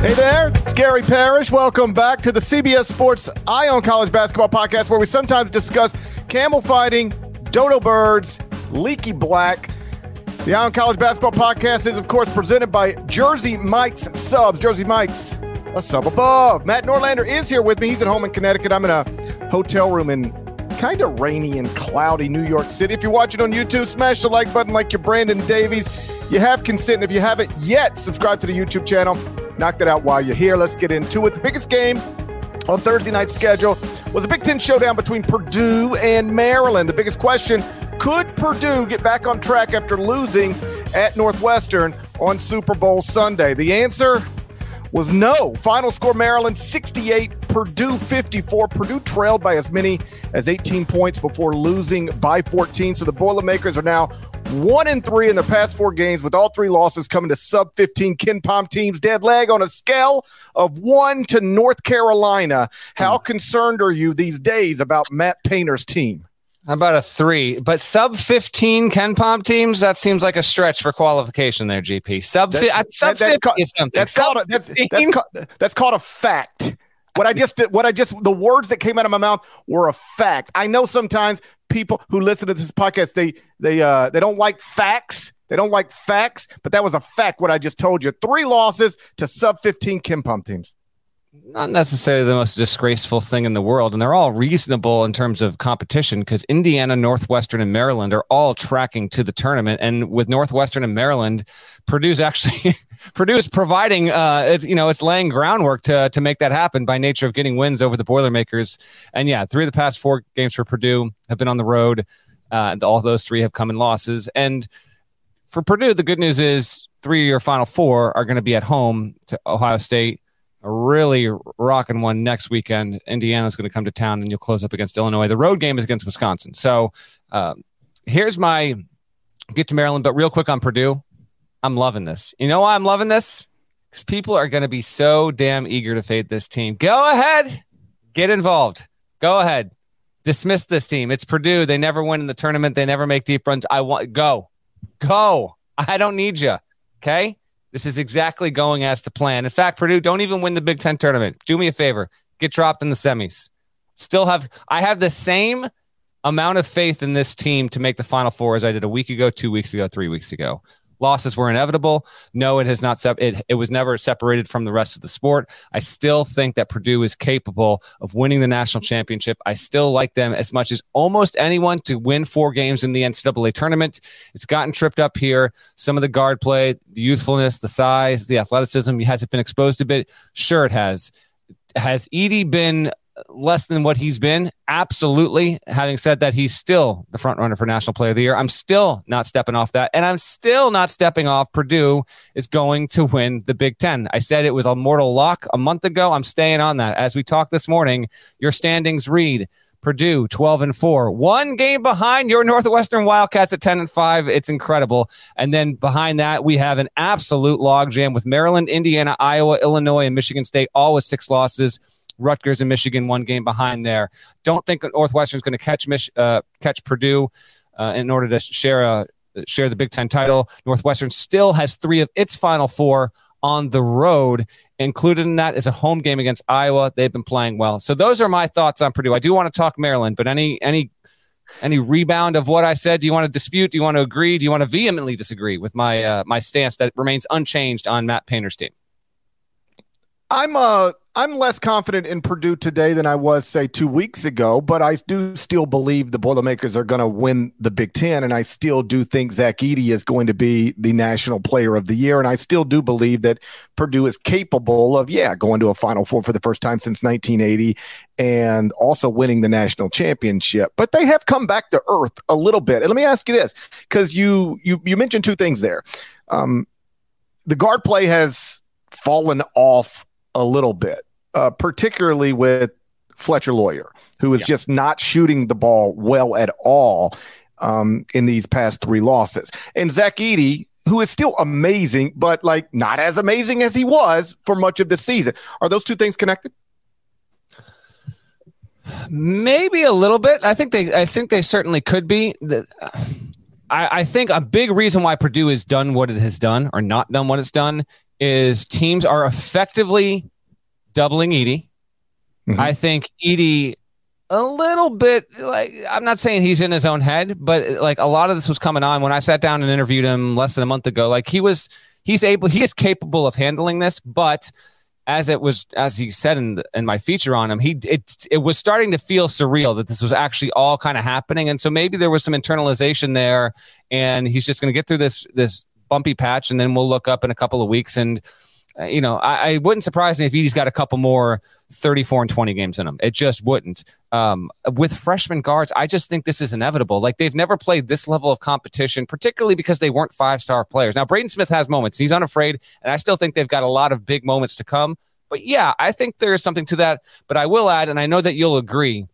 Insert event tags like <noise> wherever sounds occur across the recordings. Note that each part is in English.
Hey there, it's Gary Parrish. Welcome back to the CBS Sports Eye on College Basketball podcast, where we sometimes discuss camel fighting, dodo birds, leaky black. The Eye on College Basketball podcast is, of course, presented by Jersey Mike's Subs. Jersey Mike's, a sub above. Matt Norlander is here with me. He's at home in Connecticut. I'm in a hotel room in kind of rainy and cloudy New York City. If you're watching on YouTube, smash the like button like you're Brandon Davies. You have consent. And If you haven't yet, subscribe to the YouTube channel. Knock that out while you're here. Let's get into it. The biggest game on Thursday night's schedule was a Big Ten showdown between Purdue and Maryland. The biggest question could Purdue get back on track after losing at Northwestern on Super Bowl Sunday? The answer was no. Final score Maryland 68, Purdue 54. Purdue trailed by as many as 18 points before losing by 14. So the Boilermakers are now one and three in their past four games, with all three losses coming to sub 15 KenPom teams. Dead leg on a scale of one to North Carolina. How hmm. concerned are you these days about Matt Painter's team? How about a three? But sub 15 KenPom teams, that seems like a stretch for qualification there, GP. Sub, that, fi- sub that, 50 is something. That's called, a, that's, that's, called, that's called a fact. What I just did, what I just, the words that came out of my mouth were a fact. I know sometimes people who listen to this podcast, they, they, uh, they don't like facts. They don't like facts, but that was a fact. What I just told you: three losses to sub 15 KenPom teams not necessarily the most disgraceful thing in the world, and they're all reasonable in terms of competition because Indiana, Northwestern, and Maryland are all tracking to the tournament. And with Northwestern and Maryland, Purdue's actually <laughs> Purdue is providing, uh, it's you know, it's laying groundwork to to make that happen by nature of getting wins over the Boilermakers. And yeah, three of the past four games for Purdue have been on the road. Uh, and all those three have come in losses. And for Purdue, the good news is three of your final four are going to be at home to Ohio State a really rocking one next weekend. Indiana's going to come to town, and you'll close up against Illinois. The road game is against Wisconsin. So um, here's my get to Maryland, but real quick on Purdue. I'm loving this. You know why I'm loving this? Because people are going to be so damn eager to fade this team. Go ahead, get involved. Go ahead, dismiss this team. It's Purdue. They never win in the tournament. They never make deep runs. I want go, go. I don't need you. Okay. This is exactly going as to plan. In fact, Purdue don't even win the Big Ten tournament. Do me a favor, get dropped in the semis. Still have I have the same amount of faith in this team to make the Final Four as I did a week ago, two weeks ago, three weeks ago losses were inevitable. No, it has not. Sep- it, it was never separated from the rest of the sport. I still think that Purdue is capable of winning the national championship. I still like them as much as almost anyone to win four games in the NCAA tournament. It's gotten tripped up here. Some of the guard play, the youthfulness, the size, the athleticism. Has it been exposed a bit? Sure, it has. Has Edey been less than what he's been? Absolutely. Having said that, he's still the front runner for National Player of the Year. I'm still not stepping off that. And I'm still not stepping off Purdue is going to win the Big Ten. I said it was a mortal lock a month ago. I'm staying on that. As we talked this morning, your standings read Purdue 12 and 4. One game behind your Northwestern Wildcats at 10 and 5. It's incredible. And then behind that, we have an absolute logjam with Maryland, Indiana, Iowa, Illinois, and Michigan State, all with six losses. Rutgers and Michigan one game behind there. Don't think Northwestern's going to catch Mich- uh, catch Purdue uh, in order to share a share the Big Ten title. Northwestern still has three of its final four on the road. Included in that is a home game against Iowa. They've been playing well. So those are my thoughts on Purdue. I do want to talk Maryland, but any any any rebound of what I said? Do you want to dispute? Do you want to agree? Do you want to vehemently disagree with my uh, my stance that remains unchanged on Matt Painter's team? I'm uh I'm less confident in Purdue today than I was say two weeks ago, but I do still believe the Boilermakers are going to win the Big Ten, and I still do think Zach Edey is going to be the National Player of the Year, and I still do believe that Purdue is capable of yeah going to a Final Four for the first time since 1980 and also winning the national championship. But they have come back to earth a little bit. And let me ask you this, because you you you mentioned two things there. Um, the guard play has fallen off a little bit, uh, particularly with Fletcher Loyer, who is yeah. just not shooting the ball well at all um, in these past three losses. And Zach Edey, who is still amazing, but like not as amazing as he was for much of the season. Are those two things connected? Maybe a little bit. I think they. I think they certainly could be. I, I think a big reason why Purdue has done what it has done, or not done what it's done, is teams are effectively doubling Edey. Mm-hmm. I think Edey a little bit like I'm not saying he's in his own head, but like a lot of this was coming on when I sat down and interviewed him less than a month ago. Like he was he's able he is capable of handling this, but as it was as he said in in my feature on him, he it it was starting to feel surreal that this was actually all kind of happening, and so maybe there was some internalization there, and he's just going to get through this this bumpy patch, and then we'll look up in a couple of weeks. And, uh, you know, I, I, wouldn't surprise me if Edey's got a couple more 34 and 20 games in him. It just wouldn't. Um, with freshman guards, I just think this is inevitable. Like they've never played this level of competition, particularly because they weren't five star players. Now, Braden Smith has moments. He's unafraid, and I still think they've got a lot of big moments to come. But yeah, I think there is something to that. But I will add, and I know that you'll agree.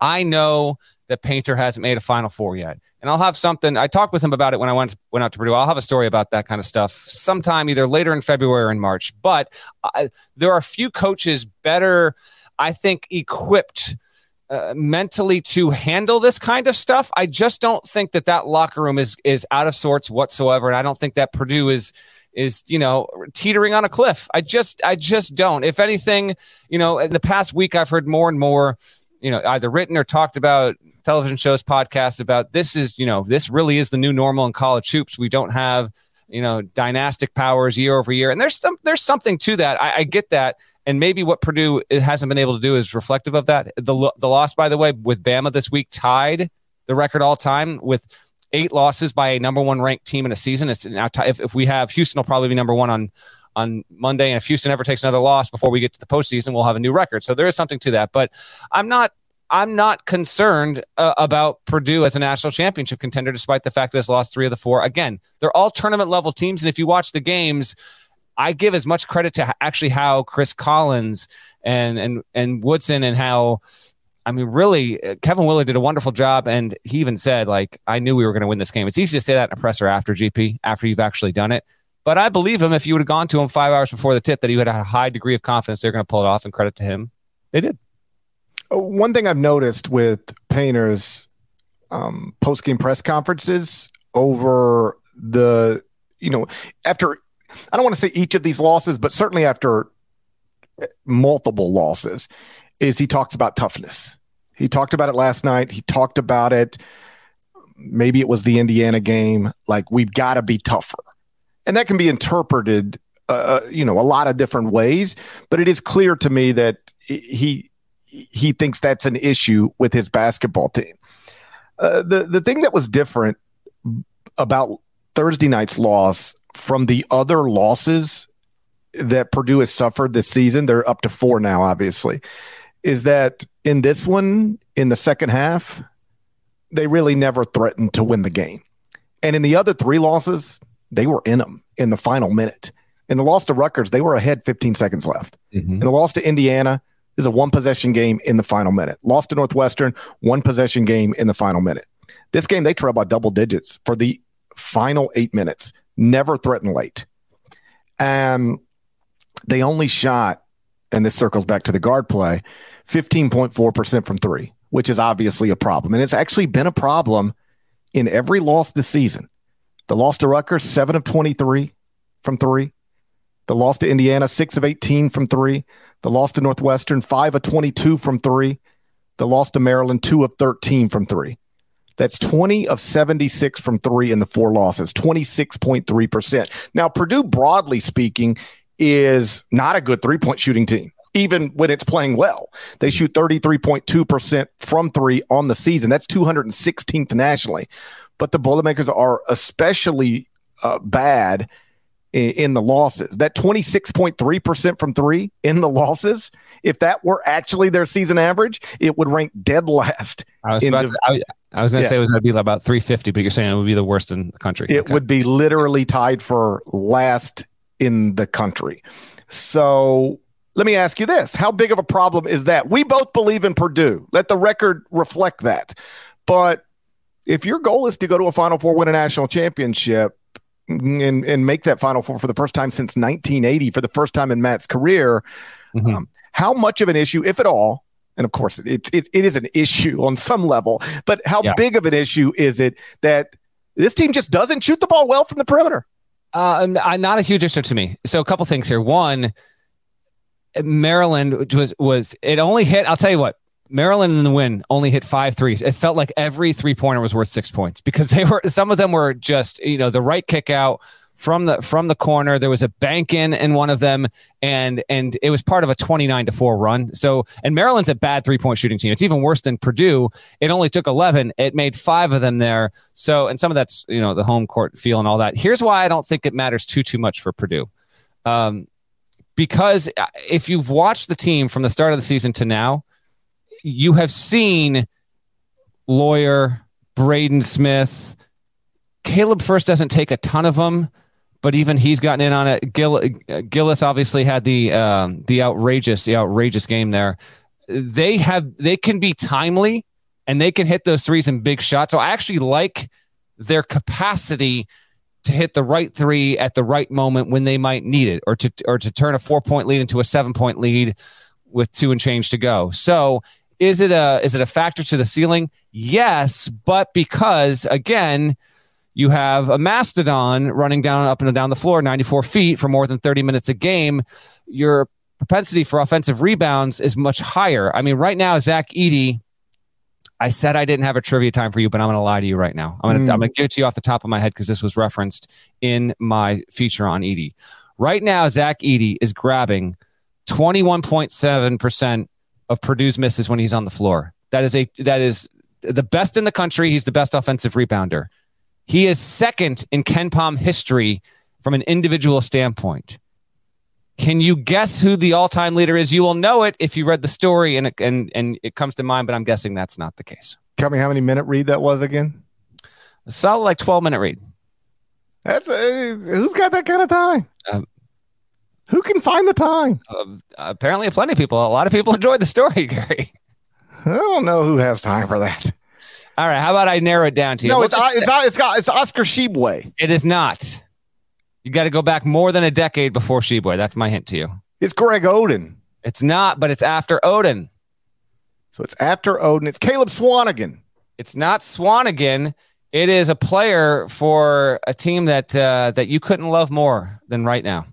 I know that Painter hasn't made a Final Four yet. And I'll have something. I talked with him about it when I went went out to Purdue. I'll have a story about that kind of stuff sometime either later in February or in March. But uh, there are a few coaches better, I think, equipped. Uh, mentally to handle this kind of stuff. I just don't think that that locker room is is out of sorts whatsoever, and I don't think that Purdue is is you know teetering on a cliff. I just I just don't. If anything, you know, in the past week I've heard more and more, you know, either written or talked about television shows, podcasts about this is, you know, this really is the new normal in college hoops. We don't have, you know, dynastic powers year over year. And there's some there's something to that. I, I get that. And maybe what Purdue hasn't been able to do is reflective of that. The the loss, by the way, with Bama this week tied the record all time with eight losses by a number one ranked team in a season. It's now t- if, if we have Houston will probably be number one on on Monday. And if Houston ever takes another loss before we get to the postseason, we'll have a new record. So there is something to that. But I'm not I'm not concerned uh, about Purdue as a national championship contender, despite the fact that it's lost three of the four. Again, they're all tournament level teams. And if you watch the games, I give as much credit to actually how Chris Collins and and and Woodson and how I mean, really, uh, Kevin Willard did a wonderful job, and he even said, like, I knew we were going to win this game. It's easy to say that in a presser after GP, after you've actually done it. But I believe him if you would have gone to him five hours before the tip that he would have had a high degree of confidence they're going to pull it off, and credit to him. They did. Uh, one thing I've noticed with Painter's um, post game press conferences over the, you know, after, I don't want to say each of these losses, but certainly after uh, multiple losses, is he talks about toughness. He talked about it last night. He talked about it. Maybe it was the Indiana game. Like, we've got to be tougher. And that can be interpreted, uh, uh you know, a lot of different ways. But it is clear to me that he he thinks that's an issue with his basketball team. Uh, the the thing that was different about Thursday night's loss from the other losses that Purdue has suffered this season, they're up to four now, obviously, is that in this one, in the second half, they really never threatened to win the game. And in the other three losses, they were in them in the final minute. In the loss to Rutgers, they were ahead 15 seconds left. Mm-hmm. In the loss to Indiana, is a one possession game in the final minute. Lost to Northwestern, one possession game in the final minute. This game, they trail by double digits for the final eight minutes, never threatened late. And they only shot and this circles back to the guard play, 15.4% from three, which is obviously a problem. And it's actually been a problem in every loss this season. The loss to Rutgers, seven of 23 from three. The loss to Indiana, six of 18 from three. The loss to Northwestern, five of 22 from three. The loss to Maryland, two of 13 from three. That's 20 of 76 from three in the four losses, 26.3%. Now, Purdue, broadly speaking, is not a good three point shooting team, even when it's playing well. They shoot 33.2% from three on the season. That's 216th nationally. But the Boilermakers are especially uh, bad in, the losses. That 26.3% from three in the losses, if that were actually their season average, it would rank dead last. I was, about to, I, I was going to yeah. say it was going to be about 350, but you're saying it would be the worst in the country. It okay. would be literally tied for last in the country. So let me ask you this How big of a problem is that? We both believe in Purdue. Let the record reflect that. But if your goal is to go to a Final Four, win a national championship, and, and make that Final Four for the first time since 1980, for the first time in Matt's career, mm-hmm. um, how much of an issue, if at all, and of course it, it, it is an issue <laughs> on some level, but how yeah. big of an issue is it that this team just doesn't shoot the ball well from the perimeter? Uh, not a huge issue to me. So a couple things here. One, Maryland was was it only hit. I'll tell you what. Maryland in the win only hit five threes. It felt like every three pointer was worth six points because they were some of them were just you know the right kick out from the from the corner. There was a bank in in one of them, and and it was part of a twenty nine to four run. So and Maryland's a bad three point shooting team. It's even worse than Purdue. It only took eleven. It made five of them there. So and some of that's you know the home court feel and all that. Here's why I don't think it matters too too much for Purdue. Um, because uh, if you've watched the team from the start of the season to now, you have seen Loyer Braden Smith. Caleb Furst doesn't take a ton of them, but even he's gotten in on it. Gill, Gillis obviously had the um, the outrageous the outrageous game there. They have they can be timely and they can hit those threes and big shots. So I actually like their capacity to hit the right three at the right moment when they might need it, or to or to turn a four point lead into a seven point lead with two and change to go. So is it a is it a factor to the ceiling? Yes, but because again, you have a mastodon running down up and down the floor 94 feet for more than 30 minutes a game, your propensity for offensive rebounds is much higher. I mean, right now, Zach Edey, I said I didn't have a trivia time for you, but I'm going to lie to you right now. I'm going to mm. give it to you off the top of my head because this was referenced in my feature on Edey. Right now, Zach Edey is grabbing 21.7% of Purdue's misses when he's on the floor. That is a that is the best in the country. He's the best offensive rebounder. He is second in KenPom history from an individual standpoint. Can you guess who the all-time leader is? You will know it if you read the story and it, and and it comes to mind, but I'm guessing that's not the case. Tell me how many minute read that was again. A solid like 12 minute read. That's a, who's got that kind of time? Who can find the time? Uh, apparently, plenty of people. A lot of people <laughs> enjoyed the story, <laughs> Gary. I don't know who has time for that. All right, how about I narrow it down to you? No, it's, it's, it's, got, it's Oscar Tshiebwe. It is not. You got to go back more than a decade before Tshiebwe. That's my hint to you. It's Greg Oden. It's not, but it's after Oden. So it's after Oden. It's Caleb Swanigan. It's not Swanigan. It is a player for a team that uh, that you couldn't love more than right now.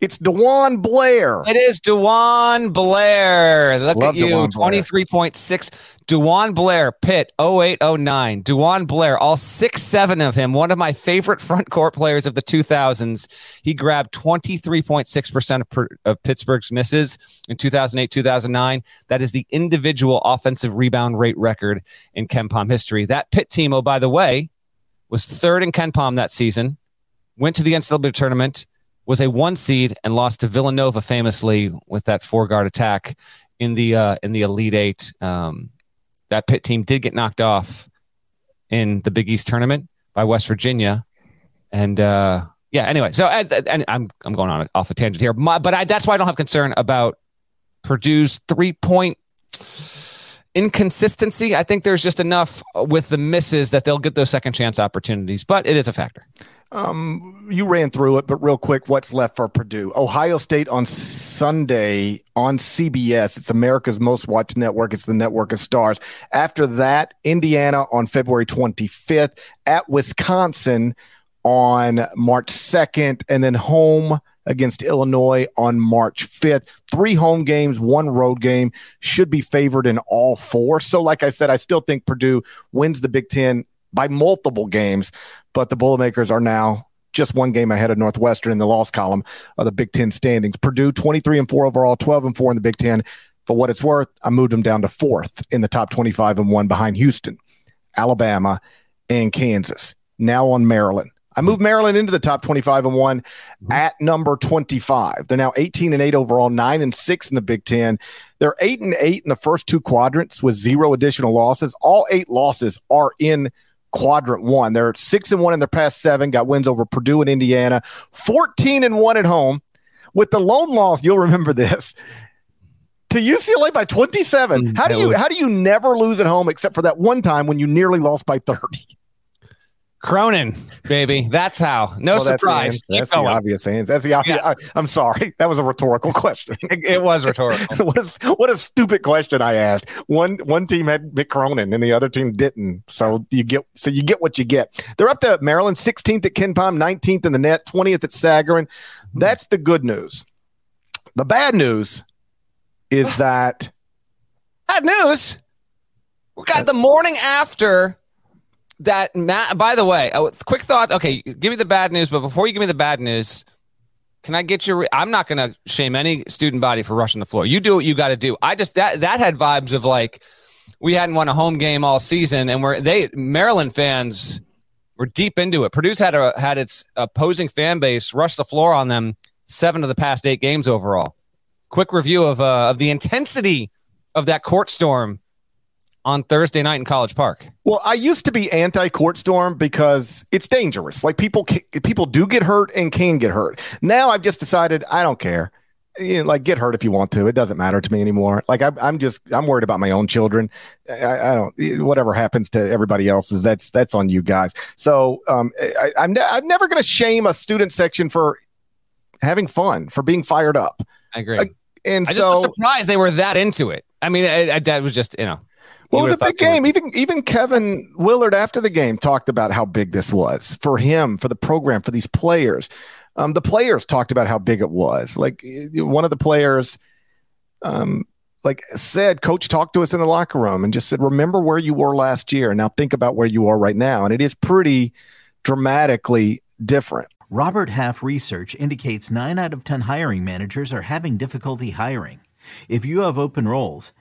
It's DeJuan Blair. It is DeJuan Blair. Look Love at you. 23.6. DeJuan Blair, Pitt 0809. DeJuan Blair, all six, seven of him. One of my favorite front court players of the 2000s. He grabbed 23.6% of, per, of Pittsburgh's misses in 2008, 2009. That is the individual offensive rebound rate record in KenPom history. That Pitt team, oh, by the way, was third in KenPom that season, went to the NCAA tournament was a one seed and lost to Villanova famously with that four guard attack in the uh, in the Elite Eight. Um, that Pitt team did get knocked off in the Big East tournament by West Virginia, and uh, yeah. Anyway, so and, and, I'm I'm going on off a tangent here, My, but I, that's why I don't have concern about Purdue's three point inconsistency. I think there's just enough with the misses that they'll get those second chance opportunities, but it is a factor. Um, you ran through it, but real quick, what's left for Purdue? Ohio State on Sunday on CBS. It's America's most watched network. It's the network of stars. After that, Indiana on February 25th at Wisconsin on March 2nd, and then home against Illinois on March 5th. Three home games, one road game. Should be favored in all four. So, like I said, I still think Purdue wins the Big Ten by multiple games, but the Boilermakers are now just one game ahead of Northwestern in the loss column of the Big Ten standings. Purdue 23 and 4 overall, 12 and 4 in the Big Ten. For what it's worth, I moved them down to fourth in the top 25 and 1 behind Houston, Alabama, and Kansas. Now on Maryland. I moved Maryland into the top 25 and one mm-hmm. at number 25. They're now 18 and 8 overall, 9 and 6 in the Big 10. They're 8 and 8 in the first two quadrants with zero additional losses. All eight losses are in quadrant one. They're six and one in their past seven, got wins over Purdue and Indiana, 14 and one at home. With the lone loss, you'll remember this. To UCLA by 27. Mm, how do you how do you never lose at home except for that one time when you nearly lost by 30? Cronin, baby. That's how. No well, surprise. That's, the, that's the, obvious answer. That's the obvious. Yes. I, am sorry. That was a rhetorical question. <laughs> it, it was rhetorical. <laughs> what, a, what a stupid question I asked. One one team had Mick Cronin and the other team didn't. So you get so you get what you get. They're up to Maryland, 16th at KenPom, 19th in the net, 20th at Sagarin. That's the good news. The bad news is <laughs> that bad news. We got uh, the morning after that Matt, by the way, oh, quick thought. Okay, give me the bad news, but before you give me the bad news, can I get your? I'm not going to shame any student body for rushing the floor. You do what you got to do. I just that that had vibes of like we hadn't won a home game all season, and we're they Maryland fans were deep into it. Purdue's had a had its opposing fan base rush the floor on them seven of the past eight games overall. Quick review of uh, of the intensity of that court storm on Thursday night in College Park. Well, I used to be anti court storm because it's dangerous. Like people, people do get hurt and can get hurt. Now I've just decided I don't care. You know, like get hurt if you want to. It doesn't matter to me anymore. Like I, I'm just I'm worried about my own children. I, I don't. Whatever happens to everybody else's, that's that's on you guys. So um, I, I'm ne- I'm never going to shame a student section for having fun, for being fired up. I agree. Like, and I so, just was surprised they were that into it. I mean, I, I, that was just you know. Well, it was a big game. Even even Kevin Willard after the game talked about how big this was for him, for the program, for these players. Um, the players talked about how big it was. Like one of the players, um, like said, coach talked to us in the locker room and just said, "Remember where you were last year, and now think about where you are right now." And it is pretty dramatically different. Robert Half research indicates nine out of ten hiring managers are having difficulty hiring. If you have open roles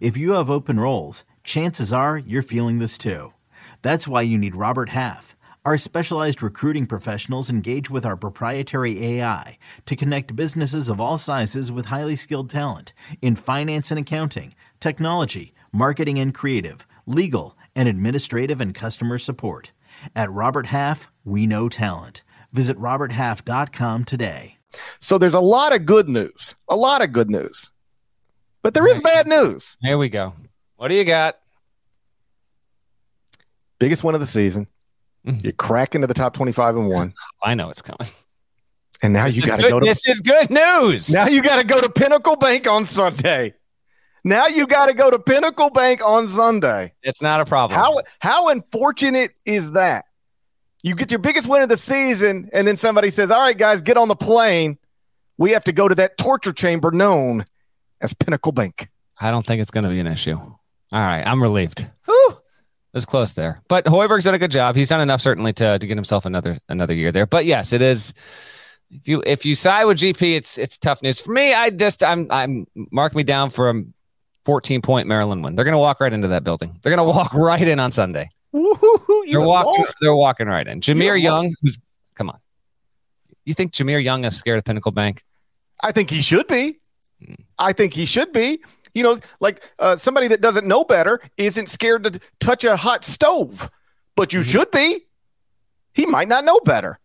If you have open roles, chances are you're feeling this too. That's why you need Robert Half. Our specialized recruiting professionals engage with our proprietary AI to connect businesses of all sizes with highly skilled talent in finance and accounting, technology, marketing and creative, legal, and administrative and customer support. At Robert Half, we know talent. Visit RobertHalf.com today. So there's a lot of good news. A lot of good news. But there is bad news. Here we go. What do you got? Biggest win of the season. Mm-hmm. You crack into the top 25 and one. <laughs> I know it's coming. And now this you got to go to This is good news. Now you got to go to Pinnacle Bank on Sunday. Now you got to go to Pinnacle Bank on Sunday. It's not a problem. How how unfortunate is that? You get your biggest win of the season, and then somebody says, "All right, guys, get on the plane. We have to go to that torture chamber known as Pinnacle Bank. I don't think it's going to be an issue. All right, I'm relieved. Whew. It was close there, but Hoiberg's done a good job. He's done enough certainly to to get himself another another year there. But yes, it is. If you if you side with GP, it's it's tough news for me. I just I'm I'm mark me down for a 14 point Maryland win. They're going to walk right into that building. They're going to walk <laughs> right in on Sunday. They're walking. They're walking right in. Jahmir Young, who's come on. You think Jahmir Young is scared of Pinnacle Bank? I think he should be. I think he should be. You know, like uh, somebody that doesn't know better isn't scared to touch a hot stove, but you mm-hmm. should be. He might not know better.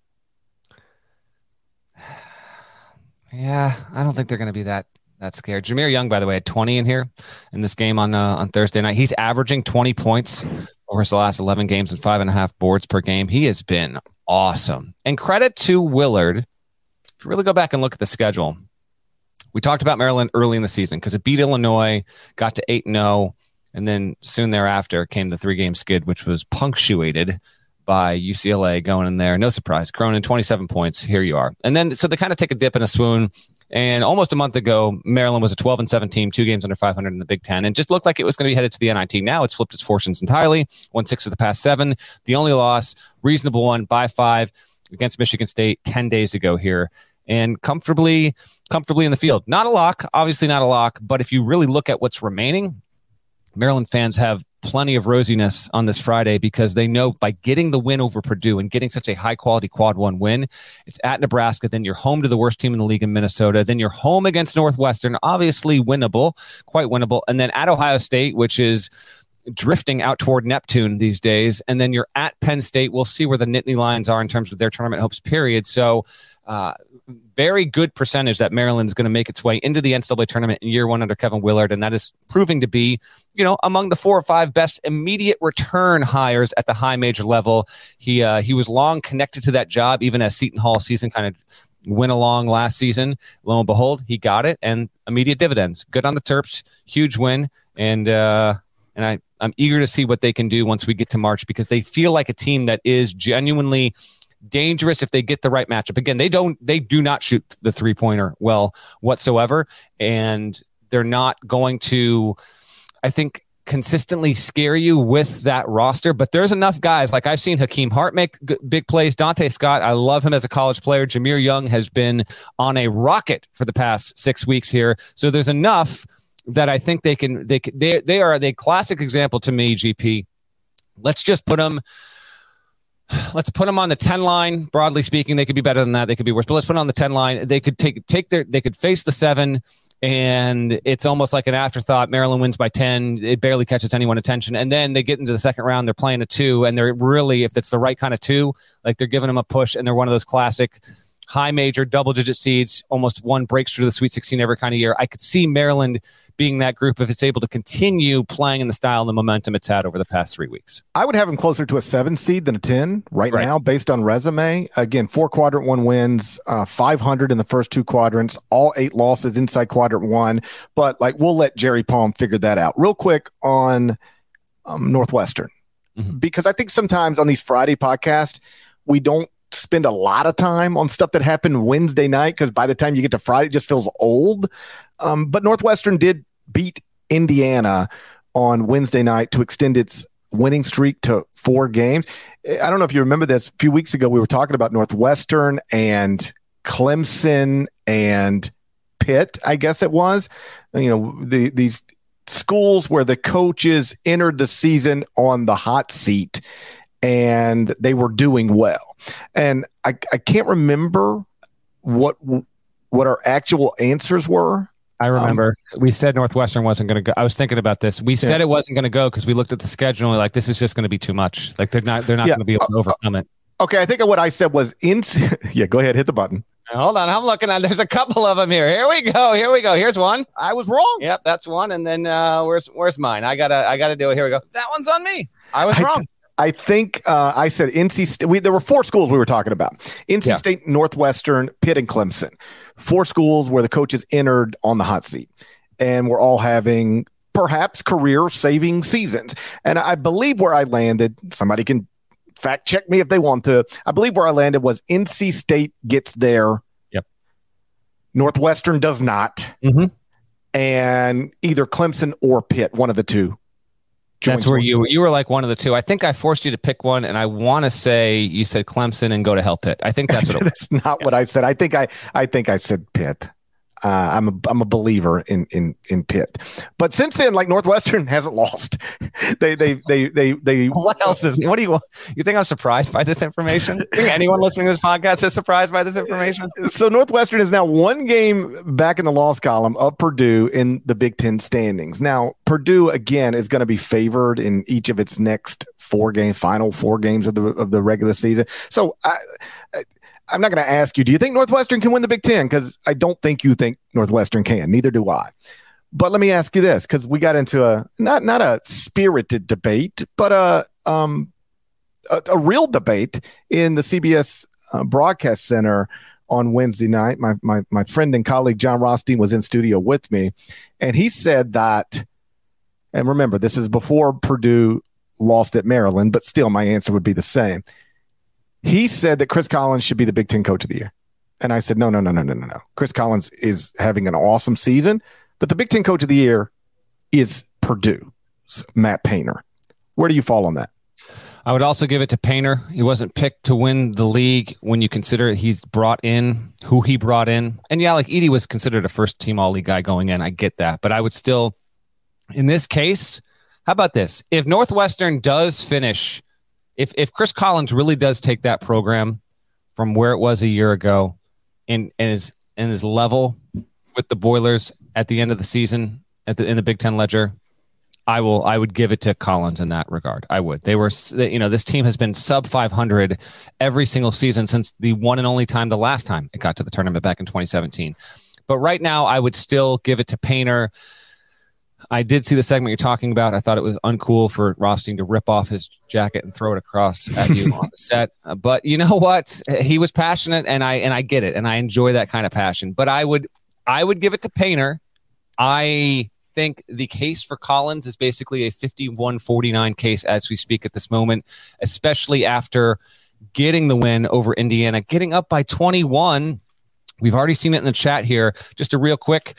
<sighs> Yeah, I don't think they're going to be that that scared. Jahmir Young, by the way, had 20 in here in this game on uh, on Thursday night. He's averaging 20 points over his last 11 games and five and a half boards per game. He has been awesome. And credit to Willard. If you really go back and look at the schedule, we talked about Maryland early in the season because it beat Illinois, got to 8 0, and then soon thereafter came the three game skid, which was punctuated by UCLA going in there. No surprise. Cronin, 27 points. Here you are. And then, so they kind of take a dip and a swoon. And almost a month ago, Maryland was a 12 and 7 team, two games under 500 in the Big Ten, and just looked like it was going to be headed to the NIT. Now it's flipped its fortunes entirely. Won six of the past seven. The only loss, reasonable one by five against Michigan State 10 days ago here, and comfortably, comfortably in the field. Not a lock, obviously not a lock, but if you really look at what's remaining, Maryland fans have plenty of rosiness on this Friday because they know by getting the win over Purdue and getting such a high quality quad one win, it's at Nebraska. Then you're home to the worst team in the league in Minnesota. Then you're home against Northwestern, obviously winnable, quite winnable. And then at Ohio State, which is drifting out toward Neptune these days. And then you're at Penn State. We'll see where the Nittany Lions are in terms of their tournament hopes, period. So, uh, very good percentage that Maryland is going to make its way into the NCAA tournament in year one under Kevin Willard, and that is proving to be, you know, among the four or five best immediate return hires at the high major level. He uh, he was long connected to that job, even as Seton Hall season kind of went along last season. Lo and behold, he got it, and immediate dividends. Good on the Terps, huge win, and uh, and I I'm eager to see what they can do once we get to March because they feel like a team that is genuinely dangerous if they get the right matchup. Again, they don't they do not shoot the three pointer well whatsoever, and they're not going to. I think consistently scare you with that roster, but there's enough guys like I've seen Hakim Hart make g- big plays. Donta Scott, I love him as a college player. Jahmir Young has been on a rocket for the past six weeks here, so there's enough that I think they can. They they they are the classic example to me. GP, let's just put them let's put them on the 10 line. Broadly speaking they could be better than that. They could be worse but let's put them on the 10 line. They could take take their they could face the seven and it's almost like an afterthought. Maryland wins by 10 it barely catches anyone attention. And then they get into the second round. They're playing a two and they're really if it's the right kind of two like they're giving them a push and they're one of those classic high major double digit seeds almost one breaks through the sweet 16 every kind of year i could see maryland being that group if it's able to continue playing in the style and the momentum it's had over the past three weeks. I would have him closer to a seven seed than a 10 right, right. now, based on resume. Again, four quadrant one wins, uh, 500 in the first two quadrants, all eight losses inside quadrant one. But like, we'll let Jerry Palm figure that out. Real quick on um, Northwestern, mm-hmm. because I think sometimes on these Friday podcasts, we don't spend a lot of time on stuff that happened Wednesday night because by the time you get to Friday, it just feels old. Um, but Northwestern did beat Indiana on Wednesday night to extend its winning streak to four games. I don't know if you remember this. A few weeks ago, we were talking about Northwestern and Clemson and Pitt, I guess it was. You know, the, these schools where the coaches entered the season on the hot seat and they were doing well. And I, I can't remember what what our actual answers were I remember um, we said Northwestern wasn't going to go. I was thinking about this. We yeah. said it wasn't going to go because we looked at the schedule and we're like, this is just going to be too much. Like they're not, they're not yeah. going to be able to uh, overcome it. Okay, I think what I said was in. <laughs> yeah, go ahead, hit the button. Hold on, I'm looking at. There's a couple of them here. Here we go. Here we go. Here's one. I was wrong. Yep, that's one. And then uh, where's where's mine? I gotta I gotta do it. Here we go. That one's on me. I was I, wrong. I think uh, I said NC State. We, there were four schools we were talking about: NC yeah. State, Northwestern, Pitt, and Clemson. Four schools where the coaches entered on the hot seat and we're all having perhaps career saving seasons. And I believe where I landed, somebody can fact check me if they want to. I believe where I landed was NC State gets there. Yep. Northwestern does not. Mm-hmm. And either Clemson or Pitt, one of the two. That's where you you were like one of the two. I think I forced you to pick one, and I want to say you said Clemson and go to hell Pitt. I think that's what <laughs> that's not yeah. what I said. I think I I think I said Pitt. Uh, I'm a I'm a believer in in in Pitt, but since then, like Northwestern <laughs> hasn't lost. they they they they they. <laughs> What else is? What do you you think? I'm surprised by this information. anyone listening to this podcast is surprised by this information? <laughs> So Northwestern is now one game back in the loss column of Purdue in the Big Ten standings. Now Purdue again is going to be favored in each of its next four game final four games of the of the regular season. So I, I I'm not going to ask you, do you think Northwestern can win the Big Ten? Because I don't think you think Northwestern can. Neither do I. But let me ask you this, because we got into a not not a spirited debate, but a um a, a real debate in the CBS uh, broadcast center on Wednesday night. My my my friend and colleague John Rothstein was in studio with me, and he said that. And remember, this is before Purdue lost at Maryland, but still, my answer would be the same. He said that Chris Collins should be the Big Ten Coach of the Year. And I said, no, no, no, no, no, no, no. Chris Collins is having an awesome season, but the Big Ten Coach of the Year is Purdue, Matt Painter. Where do you fall on that? I would also give it to Painter. He wasn't picked to win the league when you consider he's brought in who he brought in. And yeah, like Edey was considered a first team all league guy going in. I get that. But I would still, in this case, how about this? If Northwestern does finish if if Chris Collins really does take that program from where it was a year ago and, and is and is level with the Boilers at the end of the season at the in the Big Ten ledger, I will I would give it to Collins in that regard. I would. They were you know this team has been sub 500 every single season since the one and only time the last time it got to the tournament back in 2017. But right now I would still give it to Painter. I did see the segment you're talking about. I thought it was uncool for Rothstein to rip off his jacket and throw it across at you on the set. <laughs> Uh, but you know what? He was passionate, and I and I get it, and I enjoy that kind of passion. But I would I would give it to Painter. I think the case for Collins is basically a 51-49 case as we speak at this moment, especially after getting the win over Indiana, getting up by 21. We've already seen it in the chat here. Just a real quick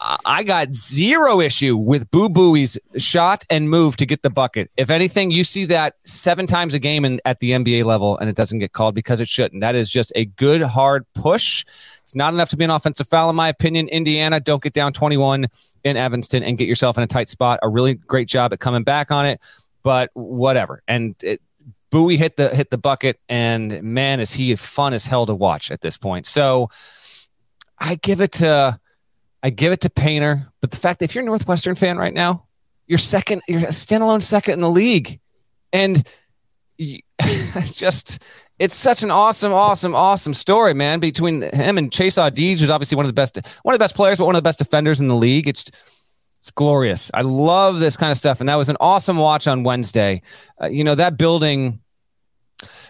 I got zero issue with Boo Buie's shot and move to get the bucket. If anything, you see that seven times a game in, at the NBA level and it doesn't get called because it shouldn't. That is just a good, hard push. It's not enough to be an offensive foul, in my opinion. Indiana, don't get down 21 in Evanston and get yourself in a tight spot. A really great job at coming back on it, but whatever. And it, Buie hit the hit the bucket, and man, is he fun as hell to watch at this point. So I give it to I give it to Painter, but the fact that if you're a Northwestern fan right now, you're second, you're a standalone second in the league, and <laughs> it's just it's such an awesome, awesome, awesome story, man. Between him and Chase Audige, who's obviously one of the best, one of the best players, but one of the best defenders in the league. It's it's glorious. I love this kind of stuff, and that was an awesome watch on Wednesday. Uh, you know that building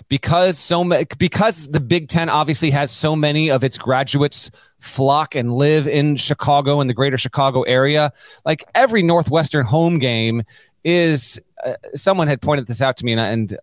because so many because the Big Ten obviously has so many of its graduates flock and live in Chicago and the greater Chicago area. Like every Northwestern home game is uh, someone had pointed this out to me and, and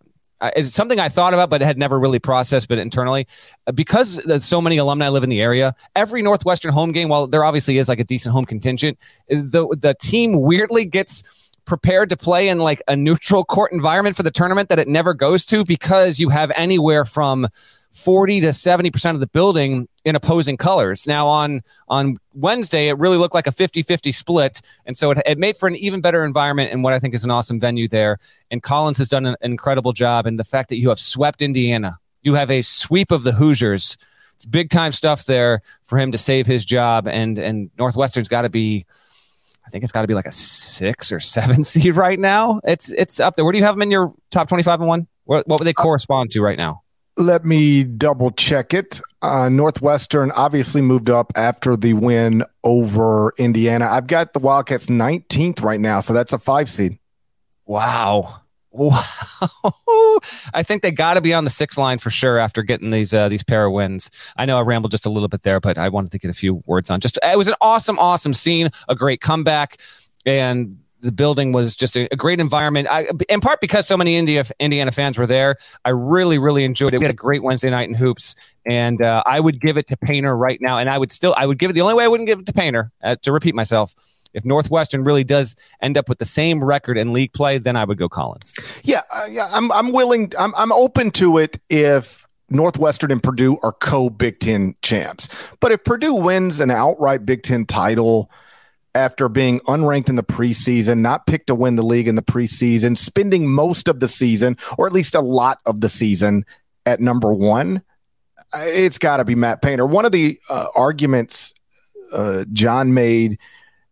it's something I thought about, but had never really processed. But internally, uh, because so many alumni live in the area, every Northwestern home game, while there obviously is like a decent home contingent, the the team weirdly gets prepared to play in like a neutral court environment for the tournament that it never goes to because you have anywhere from 40 to 70% of the building in opposing colors. Now on on Wednesday it really looked like a 50-50 split and so it, it made for an even better environment and what I think is an awesome venue there and Collins has done an incredible job and the fact that you have swept Indiana. You have a sweep of the Hoosiers. It's big time stuff there for him to save his job and and Northwestern's got to be I think it's got to be like a six or seven <laughs> seed right now. It's it's up there. Where do you have them in your top twenty five and one? What, what would they correspond to right now? Let me double check it. Uh, Northwestern obviously moved up after the win over Indiana. I've got the Wildcats 19th right now, so that's a five seed. Wow. Wow. <laughs> I think they got to be on the six line for sure after getting these uh, these pair of wins. I know I rambled just a little bit there, but I wanted to get a few words on. Just it was an awesome, awesome scene, a great comeback, and the building was just a, a great environment. I, in part because so many India Indiana fans were there. I really, really enjoyed it. We had a great Wednesday night in hoops, and uh, I would give it to Painter right now. And I would still, I would give it. The only way I wouldn't give it to Painter, uh, to repeat myself, if Northwestern really does end up with the same record in league play, then I would go Collins. Yeah, uh, yeah, I'm I'm willing. I'm I'm open to it if Northwestern and Purdue are co Big Ten champs. But if Purdue wins an outright Big Ten title after being unranked in the preseason, not picked to win the league in the preseason, spending most of the season, or at least a lot of the season at number one, it's got to be Matt Painter. One of the uh, arguments uh, John made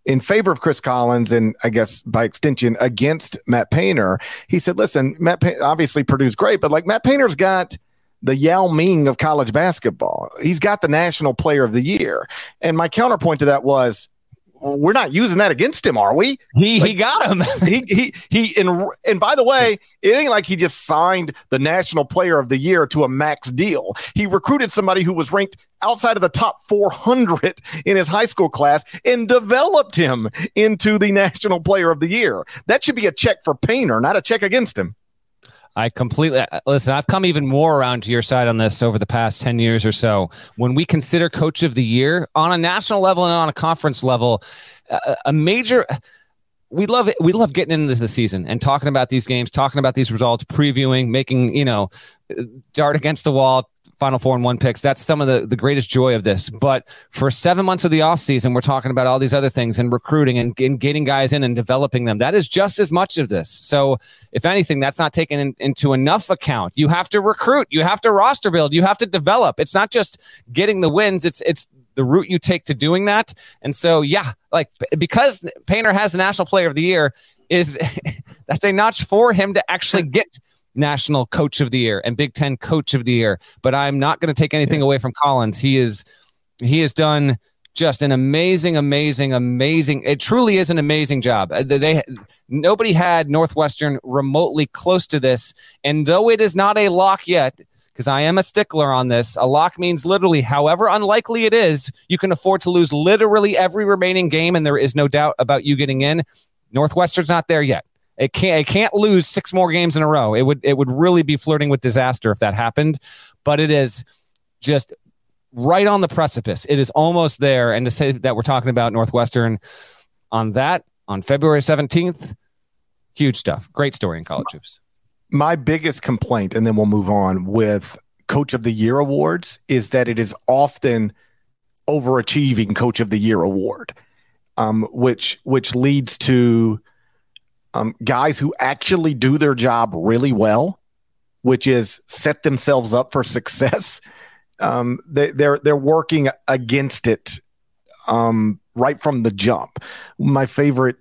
in favor of Chris Collins and I guess by extension against Matt Painter, he said, listen, Matt Painter obviously Purdue's great, but like Matt Painter's got the Yao Ming of college basketball. He's got the national player of the year. And my counterpoint to that was, we're not using that against him, are we? He like, he got him. <laughs> he he he and and by the way, it ain't like he just signed the national player of the year to a max deal. He recruited somebody who was ranked outside of the top 400 in his high school class and developed him into the national player of the year. That should be a check for Painter, not a check against him. I completely listen. I've come even more around to your side on this over the past 10 years or so. When we consider coach of the year on a national level and on a conference level, a, a major we love it. We love getting into the season and talking about these games, talking about these results, previewing, making, you know, dart against the wall, Final Four and one picks. That's some of the, the greatest joy of this. But for seven months of the off season, we're talking about all these other things and recruiting and, and getting guys in and developing them. That is just as much of this. So if anything, that's not taken in, into enough account. You have to recruit, you have to roster build, you have to develop. It's not just getting the wins. It's it's the route you take to doing that. And so, yeah, like because Painter has the National Player of the Year, is <laughs> that's a notch for him to actually get National Coach of the Year and Big Ten Coach of the Year. But I'm not going to take anything away from Collins. He is he has done just an amazing, amazing, amazing. It truly is an amazing job. Uh, they nobody had Northwestern remotely close to this, and though it is not a lock yet, because I am a stickler on this, a lock means literally, however unlikely it is, you can afford to lose literally every remaining game, and there is no doubt about you getting in. Northwestern's not there yet. It can't it can't lose six more games in a row. It would it would really be flirting with disaster if that happened. But it is just right on the precipice. It is almost there. And to say that we're talking about Northwestern on that on February 17th, huge stuff. Great story in college hoops. My biggest complaint, and then we'll move on with Coach of the Year awards, is that it is often overachieving Coach of the Year award, um, which which leads to um, guys who actually do their job really well, which is set themselves up for <laughs> success. Um, they, they're they're working against it um, right from the jump. My favorite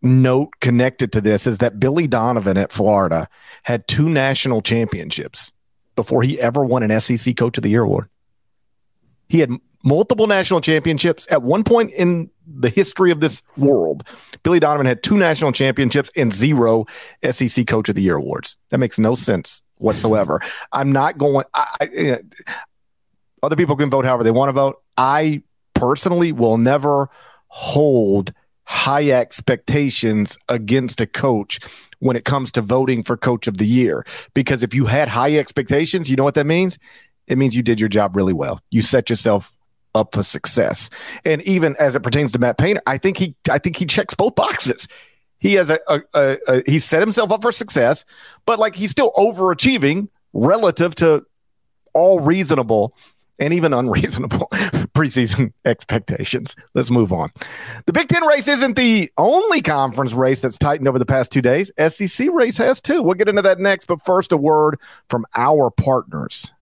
note connected to this is that Billy Donovan at Florida had two national championships before he ever won an SEC Coach of the Year award. He had multiple national championships. At one point in the history of this world, Billy Donovan had two national championships and zero SEC Coach of the Year awards. That makes no sense whatsoever. <laughs> I'm not going. I, I, other people can vote however they want to vote. I personally will never hold high expectations against a coach when it comes to voting for coach of the year because if you had high expectations you know what that means it means you did your job really well you set yourself up for success. And even as it pertains to Matt Painter, I think he I think he checks both boxes. He has a, a, a, a he set himself up for success, but like he's still overachieving relative to all reasonable and even unreasonable <laughs> preseason expectations. Let's move on. The Big Ten race isn't the only conference race that's tightened over the past two days. SEC race has too. We'll get into that next, but first, a word from our partners.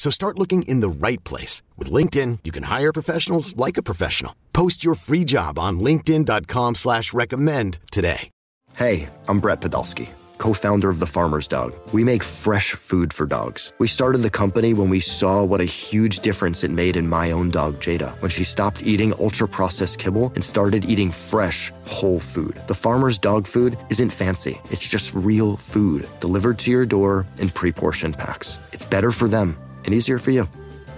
So start looking in the right place. With LinkedIn, you can hire professionals like a professional. Post your free job on linkedin.com slash recommend today. Hey, I'm Brett Podolsky, co-founder of The Farmer's Dog. We make fresh food for dogs. We started the company when we saw what a huge difference it made in my own dog, Jada, when she stopped eating ultra-processed kibble and started eating fresh, whole food. The Farmer's Dog food isn't fancy. It's just real food delivered to your door in pre-portioned packs. It's better for them and easier for you.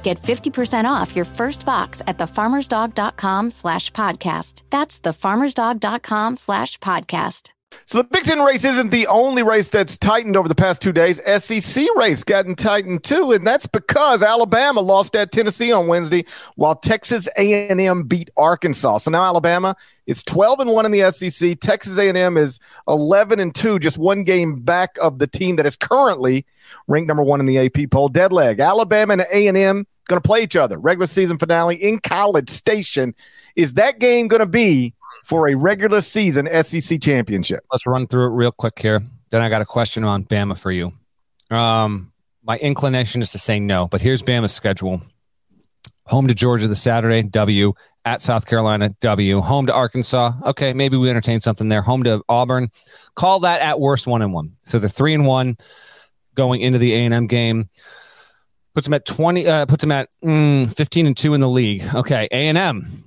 Get 50% off your first box at thefarmersdog.com slash podcast. That's thefarmersdog.com slash podcast. So the Big Ten race isn't the only race that's tightened over the past two days. SEC race gotten tightened too, and that's because Alabama lost at Tennessee on Wednesday, while Texas A&M beat Arkansas. So now Alabama is 12 and one in the SEC. Texas A&M is 11 and two, just one game back of the team that is currently ranked number one in the AP poll. Dead leg. Alabama and A&M going to play each other. Regular season finale in College Station. Is that game going to be for a regular season SEC championship. Let's run through it real quick here. Then I got a question on Bama for you. Um, my inclination is to say no, but here's Bama's schedule. Home to Georgia the Saturday, W. At South Carolina, W. Home to Arkansas. Okay, maybe we entertain something there. Home to Auburn. Call that at worst one and one. So the three and one going into the A and M game puts them at twenty. Uh, puts them at mm, fifteen and two in the league. Okay, A and M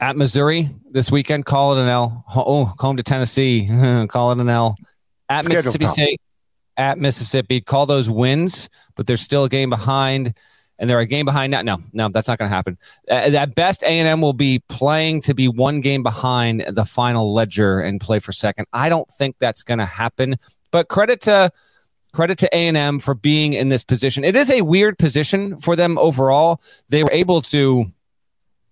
at Missouri this weekend. Call it an L. Oh, home to Tennessee. <laughs> call it an L. At Schedule Mississippi top. State. At Mississippi. Call those wins, but they're still a game behind. And they're a game behind now. No, no, that's not going to happen. at best, A and M will be playing to be one game behind the final ledger and play for second. I don't think that's going to happen. But credit to credit to A&M for being in this position. It is a weird position for them overall. They were able to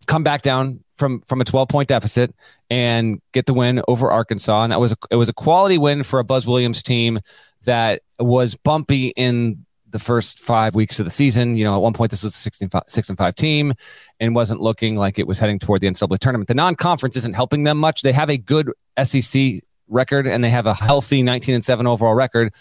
come back down from from a 12 point deficit and get the win over Arkansas. And that was a, it was a quality win for a Buzz Williams team that was bumpy in the first five weeks of the season. You know, at one point this was a 16, six and five team and wasn't looking like it was heading toward the NCAA tournament. The non-conference isn't helping them much. They have a good SEC record and they have a healthy 19 and seven overall record.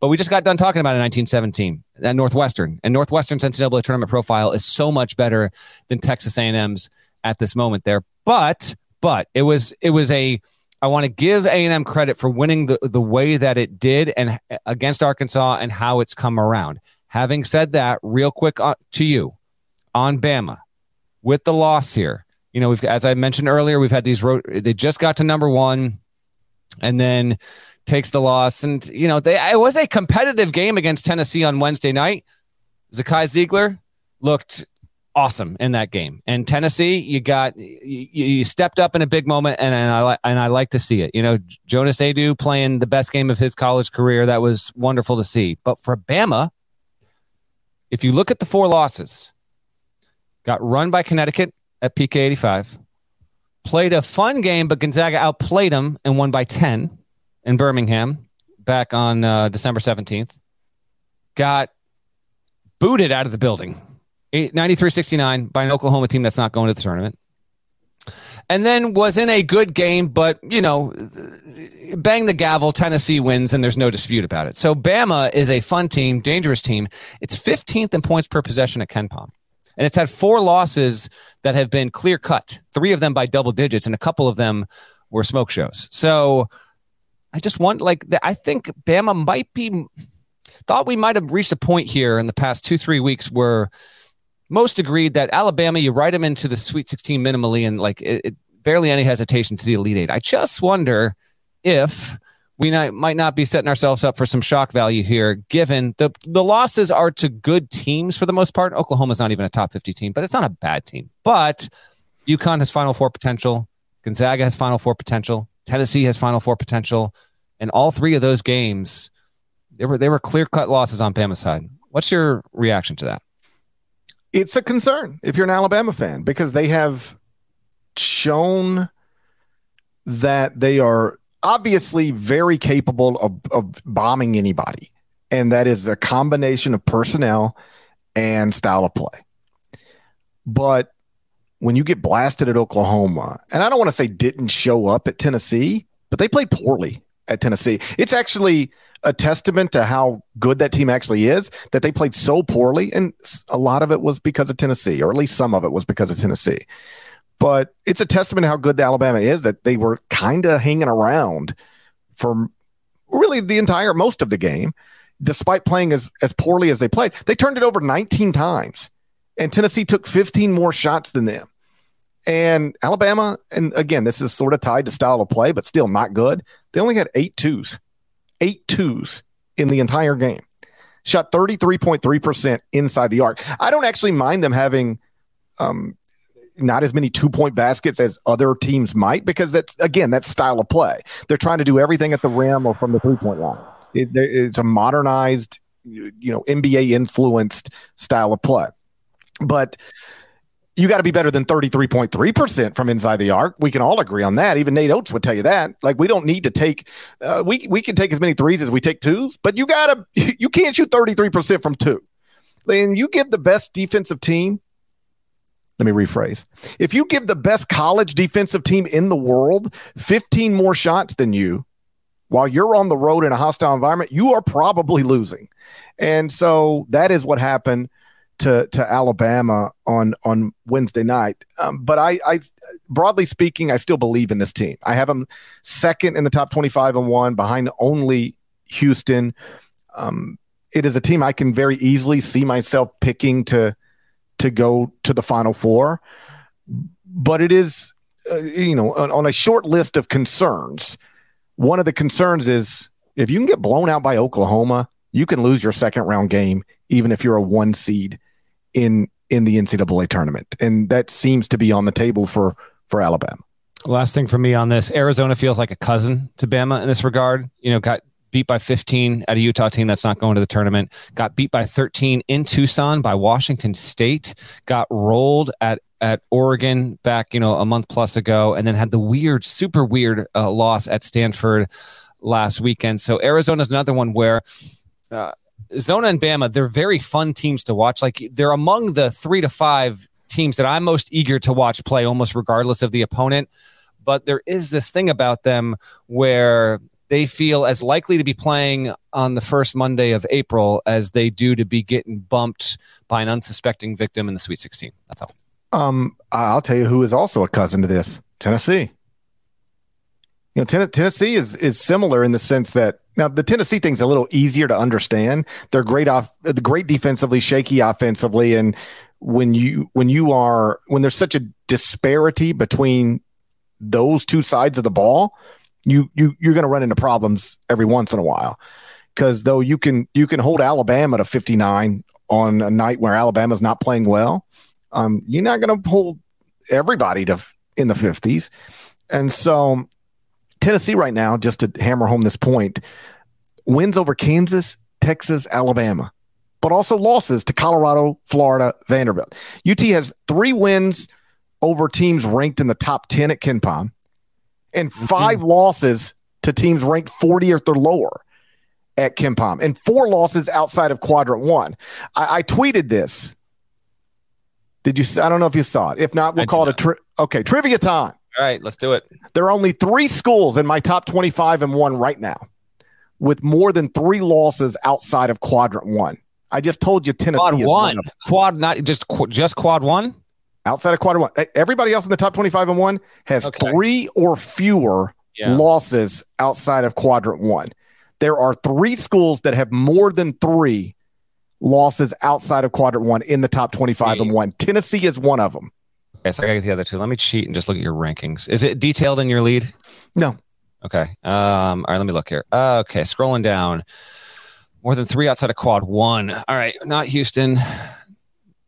But we just got done talking about a 1917 at Northwestern, and Northwestern's NCAA tournament profile is so much better than Texas A&M's at this moment there. But but it was it was a I want to give A&M credit for winning the, the way that it did and against Arkansas and how it's come around. Having said that, real quick uh, to you on Bama with the loss here. You know, we've as I mentioned earlier, we've had these road they just got to number 1 and then takes the loss and you know, they it was a competitive game against Tennessee on Wednesday night. Zakai Zeigler looked awesome in that game. And Tennessee, you got you, you stepped up in a big moment, and, and I and I like to see it. You know, Jonas Aidoo playing the best game of his college career. That was wonderful to see. But for Bama, if you look at the four losses, got run by Connecticut at PK eighty five. Played a fun game, but Gonzaga outplayed them and won by 10 in Birmingham back on uh, December 17th. Got booted out of the building 93 by an Oklahoma team that's not going to the tournament. And then was in a good game, but, you know, bang the gavel, Tennessee wins, and there's no dispute about it. So Bama is a fun team, dangerous team. It's 15th in points per possession at KenPom. And it's had four losses that have been clear cut, three of them by double digits, and a couple of them were smoke shows. So I just want, like, I think Bama might be, thought we might have reached a point here in the past two, three weeks where most agreed that Alabama, you write them into the Sweet 16 minimally and like it, it barely any hesitation to the Elite Eight. I just wonder if we not, might not be setting ourselves up for some shock value here, given the the losses are to good teams for the most part. Oklahoma's not even a top 50 team, but it's not a bad team. But UConn has Final Four potential. Gonzaga has Final Four potential. Tennessee has Final Four potential. And all three of those games, they were they were clear cut losses on Bama's side. What's your reaction to that? it's a concern if you're an Alabama fan because they have shown that they are obviously very capable of, of bombing anybody. And that is a combination of personnel and style of play. But when you get blasted at Oklahoma, and I don't want to say didn't show up at Tennessee, but they played poorly at Tennessee. It's actually a testament to how good that team actually is that they played so poorly. And a lot of it was because of Tennessee, or at least some of it was because of Tennessee. But it's a testament to how good the Alabama is that they were kind of hanging around for really the entire most of the game, despite playing as, as poorly as they played. They turned it over 19 times, and Tennessee took 15 more shots than them. And Alabama, and again, this is sort of tied to style of play, but still not good. They only had eight twos eight twos in the entire game. Shot 33.3% inside the arc. I don't actually mind them having um, not as many two point baskets as other teams might because that's again that style of play. They're trying to do everything at the rim or from the three point line. It, it's a modernized, you know, NBA influenced style of play, but you got to be better than 33.3% from inside the arc. We can all agree on that. Even Nate Oats would tell you that. Like we don't need to take uh, we we can take as many threes as we take twos, but you got to <laughs> you can't shoot 33% from two. Then you give the best defensive team let me rephrase. If you give the best college defensive team in the world 15 more shots than you while you're on the road in a hostile environment, you are probably losing. And so that is what happened to to Alabama on on Wednesday night. Um, but I, I, broadly speaking, I still believe in this team. I have them second in the top 25 and one, behind only Houston. Um, it is a team I can very easily see myself picking to to go to the Final Four, but it is uh, you know on, on a short list of concerns. One of the concerns is if you can get blown out by Oklahoma, you can lose your second round game, even if you're a one seed in in the NCAA tournament, and that seems to be on the table for for Alabama. Last thing for me on this, Arizona feels like a cousin to Bama in this regard. You know, got beat by 15 at a Utah team that's not going to the tournament. Got beat by 13 in Tucson by Washington State. Got rolled at at Oregon back, you know, a month plus ago, and then had the weird, super weird uh, loss at Stanford last weekend. So Arizona's another one where. Uh, Zona and Bama, they're very fun teams to watch. Like they're among the three to five teams that I'm most eager to watch play, almost regardless of the opponent. But there is this thing about them where they feel as likely to be playing on the first Monday of April as they do to be getting bumped by an unsuspecting victim in the Sweet 16. That's all. Um, I'll tell you who is also a cousin to this Tennessee. You know, ten- Tennessee is is similar in the sense that now the Tennessee thing's a little easier to understand. They're great off, the great defensively, shaky offensively, and when you when you are when there's such a disparity between those two sides of the ball, you you you're going to run into problems every once in a while. Because though you can you can hold Alabama to 59 on a night where Alabama's not playing well, um, you're not going to hold everybody to in the 50s, and so Tennessee right now, just to hammer home this point, wins over Kansas, Texas, Alabama, but also losses to Colorado, Florida, Vanderbilt. UT has three wins over teams ranked in the top 10 at KenPom and mm-hmm. 5 mm-hmm. losses to teams ranked 40th or lower at KenPom and four losses outside of quadrant one. I, I tweeted this. Did you? I don't know if you saw it. If not, we'll I call it a tri- okay trivia time. All right, let's do it. There are only three schools in my top 25 and one right now with more than three losses outside of quadrant one. I just told you Tennessee quad one. one quad, not just just quad one. Outside of quadrant one, everybody else in the top 25 and one has okay. three or fewer yeah. losses outside of quadrant one. There are three schools that have more than three losses outside of quadrant one in the top 25 and one. Tennessee is one of them. Okay, so I got the other two. Let me cheat and just look at your rankings. Is it detailed in your lead? No. Okay. Um, all right, let me look here. Uh, okay, scrolling down. More than three outside of quad one. All right, not Houston.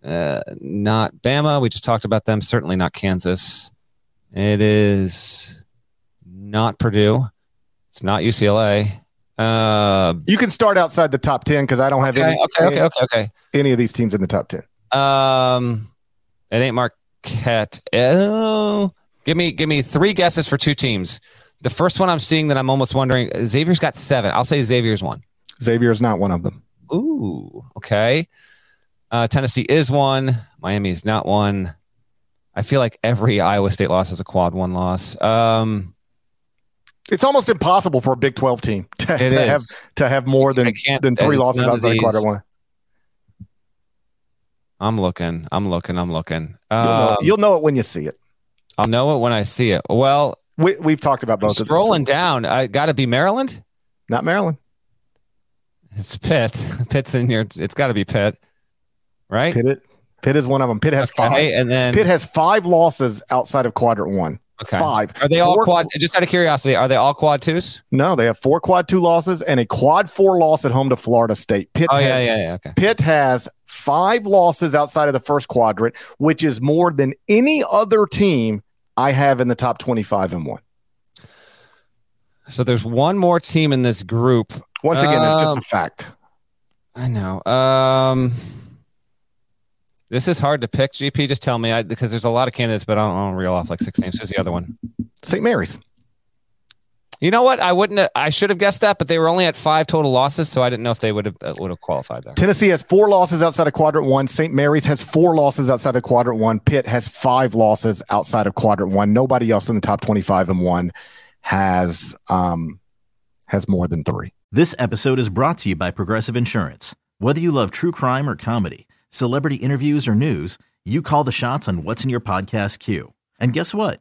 Uh, not Bama. We just talked about them. Certainly not Kansas. It is not Purdue. It's not UCLA. Uh, you can start outside the top ten because I don't have okay, any. Okay, okay, okay, okay. Any of these teams in the top ten. Um, it ain't Mark Cat. Oh, give me give me three guesses for two teams. The first one I'm seeing that I'm almost wondering. Xavier's got seven. I'll say Xavier's one. Xavier's not one of them. Ooh, okay. Uh, Tennessee is one. Miami is not one. I feel like every Iowa State loss is a quad one loss. Um, it's almost impossible for a Big Twelve team <laughs> to, to have to have more than than three losses outside of quad one. I'm looking. I'm looking. I'm looking. Um, you'll, know, you'll, know, it when you see it. I'll know it when I see it. Well, we, have talked about both. Scrolling down, I got to be Maryland. Not Maryland. It's Pitt. <laughs> Pitt's in here. It's got to be Pitt, right? Pitt. Pitt is one of them. Pitt has okay, five, and then Pitt has five losses outside of quadrant one. Okay. Five. Are they all quad? Just out of curiosity, are they all quad twos? No, they have four quad two losses and a quad four loss at home to Florida State. Pitt. Oh has, yeah, yeah, yeah. Okay. Pitt has five losses outside of the first quadrant, which is more than any other team I have in the top 25 and one. So there's one more team in this group. Once again, it's just Um, a fact. I know. Um, this is hard to pick. GP, just tell me I, because there's a lot of candidates, but I don't, I don't reel off like six names. Who's the other one? St. Mary's. You know what? I wouldn't. Have, I should have guessed that, but they were only at five total losses, so I didn't know if they would have uh, would have qualified there. Tennessee has four losses outside of quadrant one. St. Mary's has four losses outside of quadrant one. Pitt has five losses outside of quadrant one. Nobody else in the top 25 and one has um has more than three. This episode is brought to you by Progressive Insurance. Whether you love true crime or comedy, celebrity interviews or news, you call the shots on what's in your podcast queue. And guess what?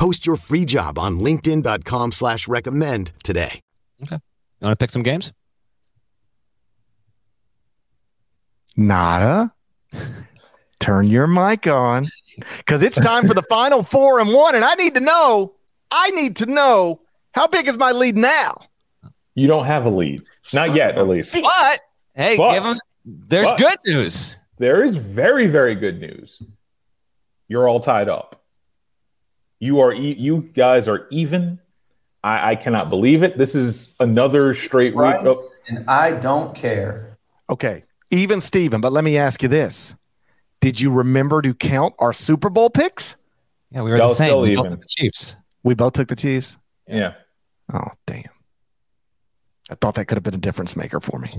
Post your free job on linkedin.com slash recommend today. Okay. You want to pick some games? Nada. Turn your mic on because it's time for the final four and one. And I need to know, I need to know how big is my lead now? You don't have a lead. Not yet, at least. But hey, But- give 'em- There's but- good news. There is very, very good news. You're all tied up. You are e- you guys are even. I, I cannot believe it. This is another straight week. Rice, Of, and I don't care. Okay, even Steven, but let me ask you this. Did you remember to count our Super Bowl picks? Yeah, we were Y'all the same. still We both took the Chiefs. We both took the Chiefs. yeah. Oh, damn. I thought that could have been a difference maker for me.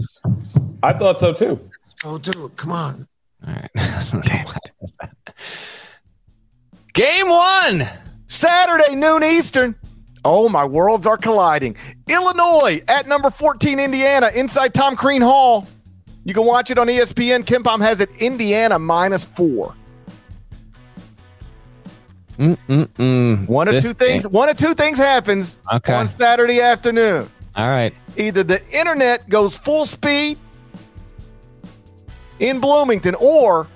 I thought so too. Oh, dude, come on. All right. <laughs> I don't know what- Game one. Saturday, noon Eastern. Oh, my worlds are colliding. Illinois at number 14, Indiana, inside Tom Crean Hall. You can watch it on ESPN. KenPom has it Indiana minus four. Mm-mm-mm. One of two things. One of two things happens Okay. on Saturday afternoon. All right. Either the internet goes full speed in Bloomington, or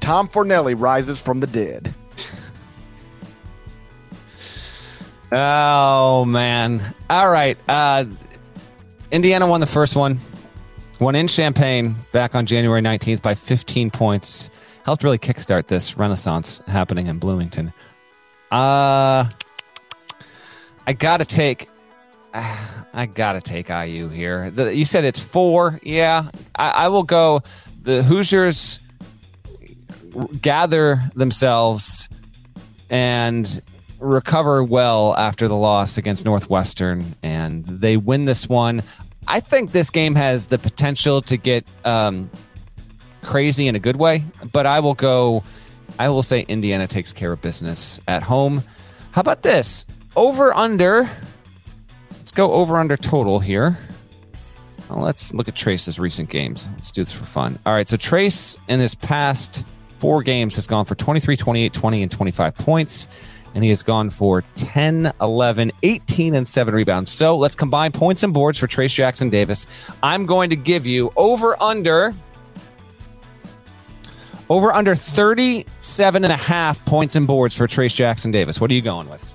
Tom Fornelli rises from the dead. Oh man. All right. Uh, Indiana won the first one. Won in Champaign back on January 19th by 15 points. Helped really kickstart this renaissance happening in Bloomington. Uh I gotta take I gotta take IU here. The, you said it's four. Yeah, I, I will go. The Hoosiers gather themselves and recover well after the loss against Northwestern, and they win this one. I think this game has the potential to get um, crazy in a good way, but I will go. I will say Indiana takes care of business at home. How about this? Over under. Let's go over under total here. Well, let's look at Trayce's recent games. Let's do this for fun. All right, so Trayce in his past four games has gone for 23, 28, 20, and 25 points. And he has gone for 10, 11, 18, and 7 rebounds. So let's combine points and boards for Trayce Jackson Davis. I'm going to give you over under over under 37 and a half points and boards for Trayce Jackson Davis. What are you going with?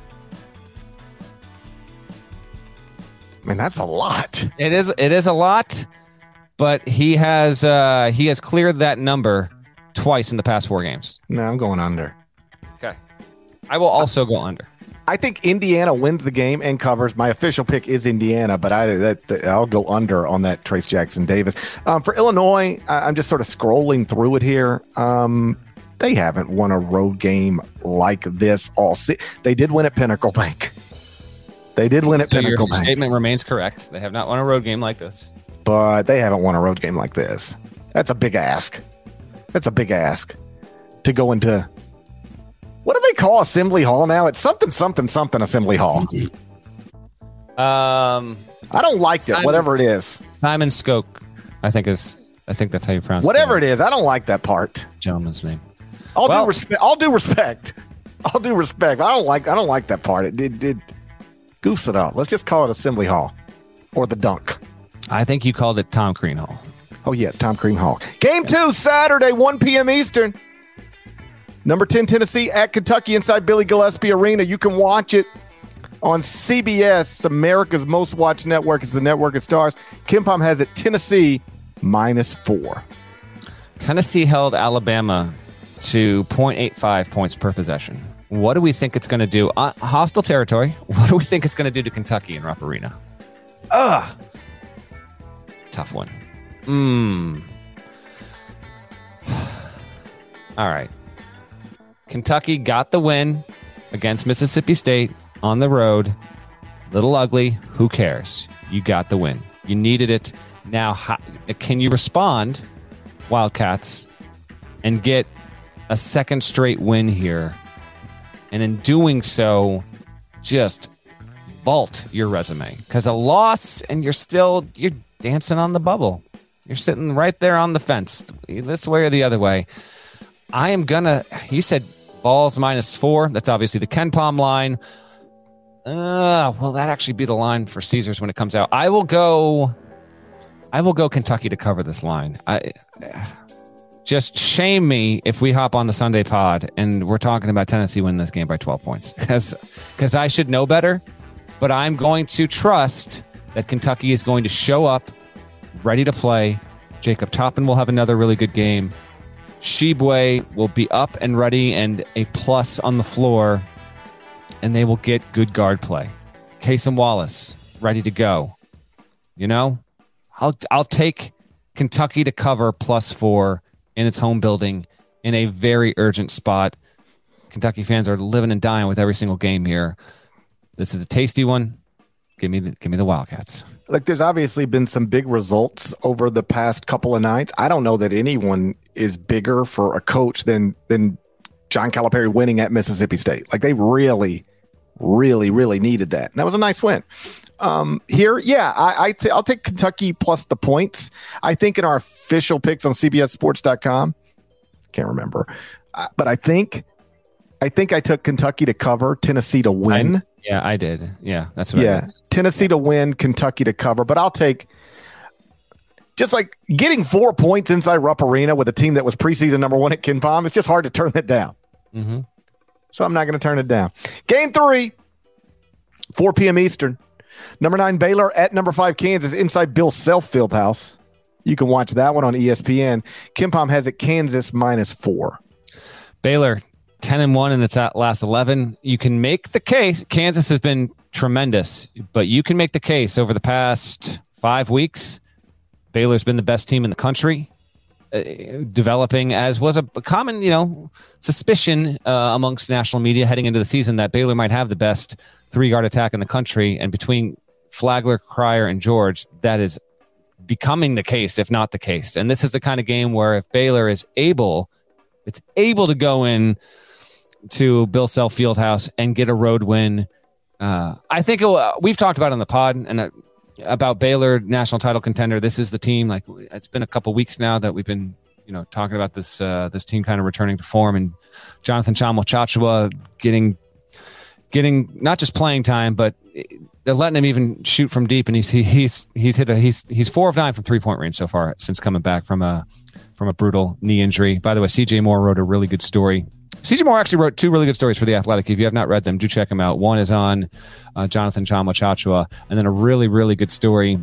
Man, that's a lot. It is it is a lot, but he has uh he has cleared that number twice in the past four games. No, I'm going under. I will also go under. I think Indiana wins the game and covers. My official pick is Indiana, but I that, I'll go under on that Trayce Jackson Davis. Um, for Illinois, I, I'm just sort of scrolling through it here. Um, they haven't won a road game like this all se- They did win at Pinnacle <laughs> Bank. They did win at so Pinnacle your Bank, statement remains correct. They have not won a road game like this. but they haven't won a road game like this. That's a big ask. That's a big ask to go into. What do they call Assembly Hall now? It's something, something, something Assembly Hall. Um, I don't like it. Whatever it is, Simon Skjodt, I think is. I think that's how you pronounce it. whatever it is, I don't like that part. gentleman's name. I'll Well- do respect. I'll do respect. I'll do respect. I don't like. I don't like that part. It did. It, goofs it up. Let's just call it Assembly Hall or the Dunk. I think you called it Tom Crean Hall. Oh yeah, it's Tom Crean Hall. Game two Saturday, 1 p.m. Eastern. Number 10 Tennessee at Kentucky inside Billy Gillispie Arena. You can watch it on CBS, America's most watched network. It's the network of stars. KenPom has it Tennessee minus four. Tennessee held Alabama to 0.85 points per possession. What do we think it's going to do? Uh, hostile territory. <laughs> What do we think it's going to do to Kentucky in Rupp Arena? Ugh. Tough one. Hmm. <sighs> All right. Kentucky got the win against Mississippi State on the road. Little ugly. Who cares? You got the win. You needed it. Now, how, can you respond, Wildcats, and get a second straight win here? And in doing so, just vault your resume because a loss and you're still you're dancing on the bubble. You're sitting right there on the fence, this way or the other way. I am gonna. You said Vols minus four. That's obviously the KenPom line. Uh, will that actually be the line for Caesars when it comes out? I will go. I will go Kentucky to cover this line. I just shame me if we hop on the Sunday pod and we're talking about Tennessee winning this game by 12 points <laughs> because because I should know better, but I'm going to trust that Kentucky is going to show up ready to play. Jacob Toppin will have another really good game. Tshiebwe will be up and ready and a plus on the floor, and they will get good guard play. Cason Wallace ready to go. You know, I'll I'll take Kentucky to cover plus four in its home building in a very urgent spot. Kentucky fans are living and dying with every single game here. This is a tasty one. Give me the give me the Wildcats. Like, there's obviously been some big results over the past couple of nights. I don't know that anyone is bigger for a coach than than John Calipari winning at Mississippi State. Like, they really, really, really needed that. And that was a nice win. Um, here, yeah, I, I t- I'll take Kentucky plus the points. I think in our official picks on CBSSports.com, can't remember, uh, but I think, I think I took Kentucky to cover, Tennessee to win. Yeah, I did. Yeah, that's what I yeah, did. Tennessee to win, Kentucky to cover. But I'll take just like getting four points inside Rupp Arena with a team that was preseason number one at KenPom. It's just hard to turn that down. Mm-hmm. So I'm not going to turn it down. Game three, 4 p.m. Eastern. Number nine Baylor at number five Kansas inside Bill Self Fieldhouse. You can watch that one on ESPN. KenPom has it Kansas minus four. Baylor, 10 and 1 in its at- last 11. You can make the case. Kansas has been tremendous, but you can make the case over the past five weeks. Baylor's been the best team in the country, uh, developing as was a common, you know, suspicion uh, amongst national media heading into the season that Baylor might have the best three guard attack in the country. And between Flagler, Cryer, and George, that is becoming the case, if not the case. And this is the kind of game where if Baylor is able, it's able to go in to Bill Self Fieldhouse and get a road win. Uh, I think it, we've talked about it on the pod and about Baylor national title contender. This is the team. Like it's been a couple weeks now that we've been, you know, talking about this uh, this team kind of returning to form and Jonathan Tchamwa Tchatchoua getting getting not just playing time, but they're letting him even shoot from deep. And he's he, he's he's hit a he's he's four of nine from three point range so far since coming back from a from a brutal knee injury. By the way, CJ Moore wrote a really good story. CJ Moore actually wrote two really good stories for the Athletic. If you have not read them, do check them out. One is on uh, Jonathan Tchamwa Tchatchoua, and then a really really good story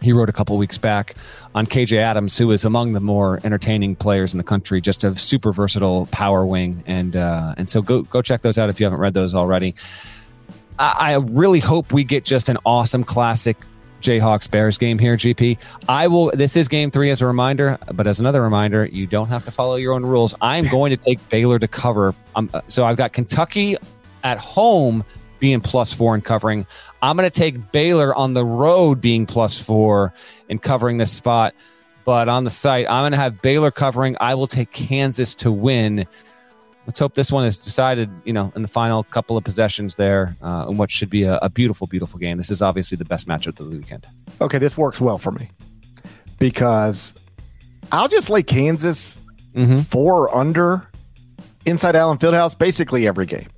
he wrote a couple weeks back on KJ Adams, who is among the more entertaining players in the country, just a super versatile power wing, and uh, and so go go check those out if you haven't read those already. I, I really hope we get just an awesome classic Jayhawks Bears game here, GP. I will. This is game three as a reminder, but as another reminder, you don't have to follow your own rules. I'm going to take Baylor to cover. Um, so I've got Kentucky at home being plus four and covering. I'm going to take Baylor on the road being plus four and covering this spot. But on the site, I'm going to have Baylor covering. I will take Kansas to win. Let's hope this one is decided, you know, in the final couple of possessions there, uh, in what should be a, a beautiful, beautiful game. This is obviously the best matchup of the weekend. Okay, this works well for me because I'll just lay Kansas Mm-hmm. four under inside Allen Fieldhouse basically every game.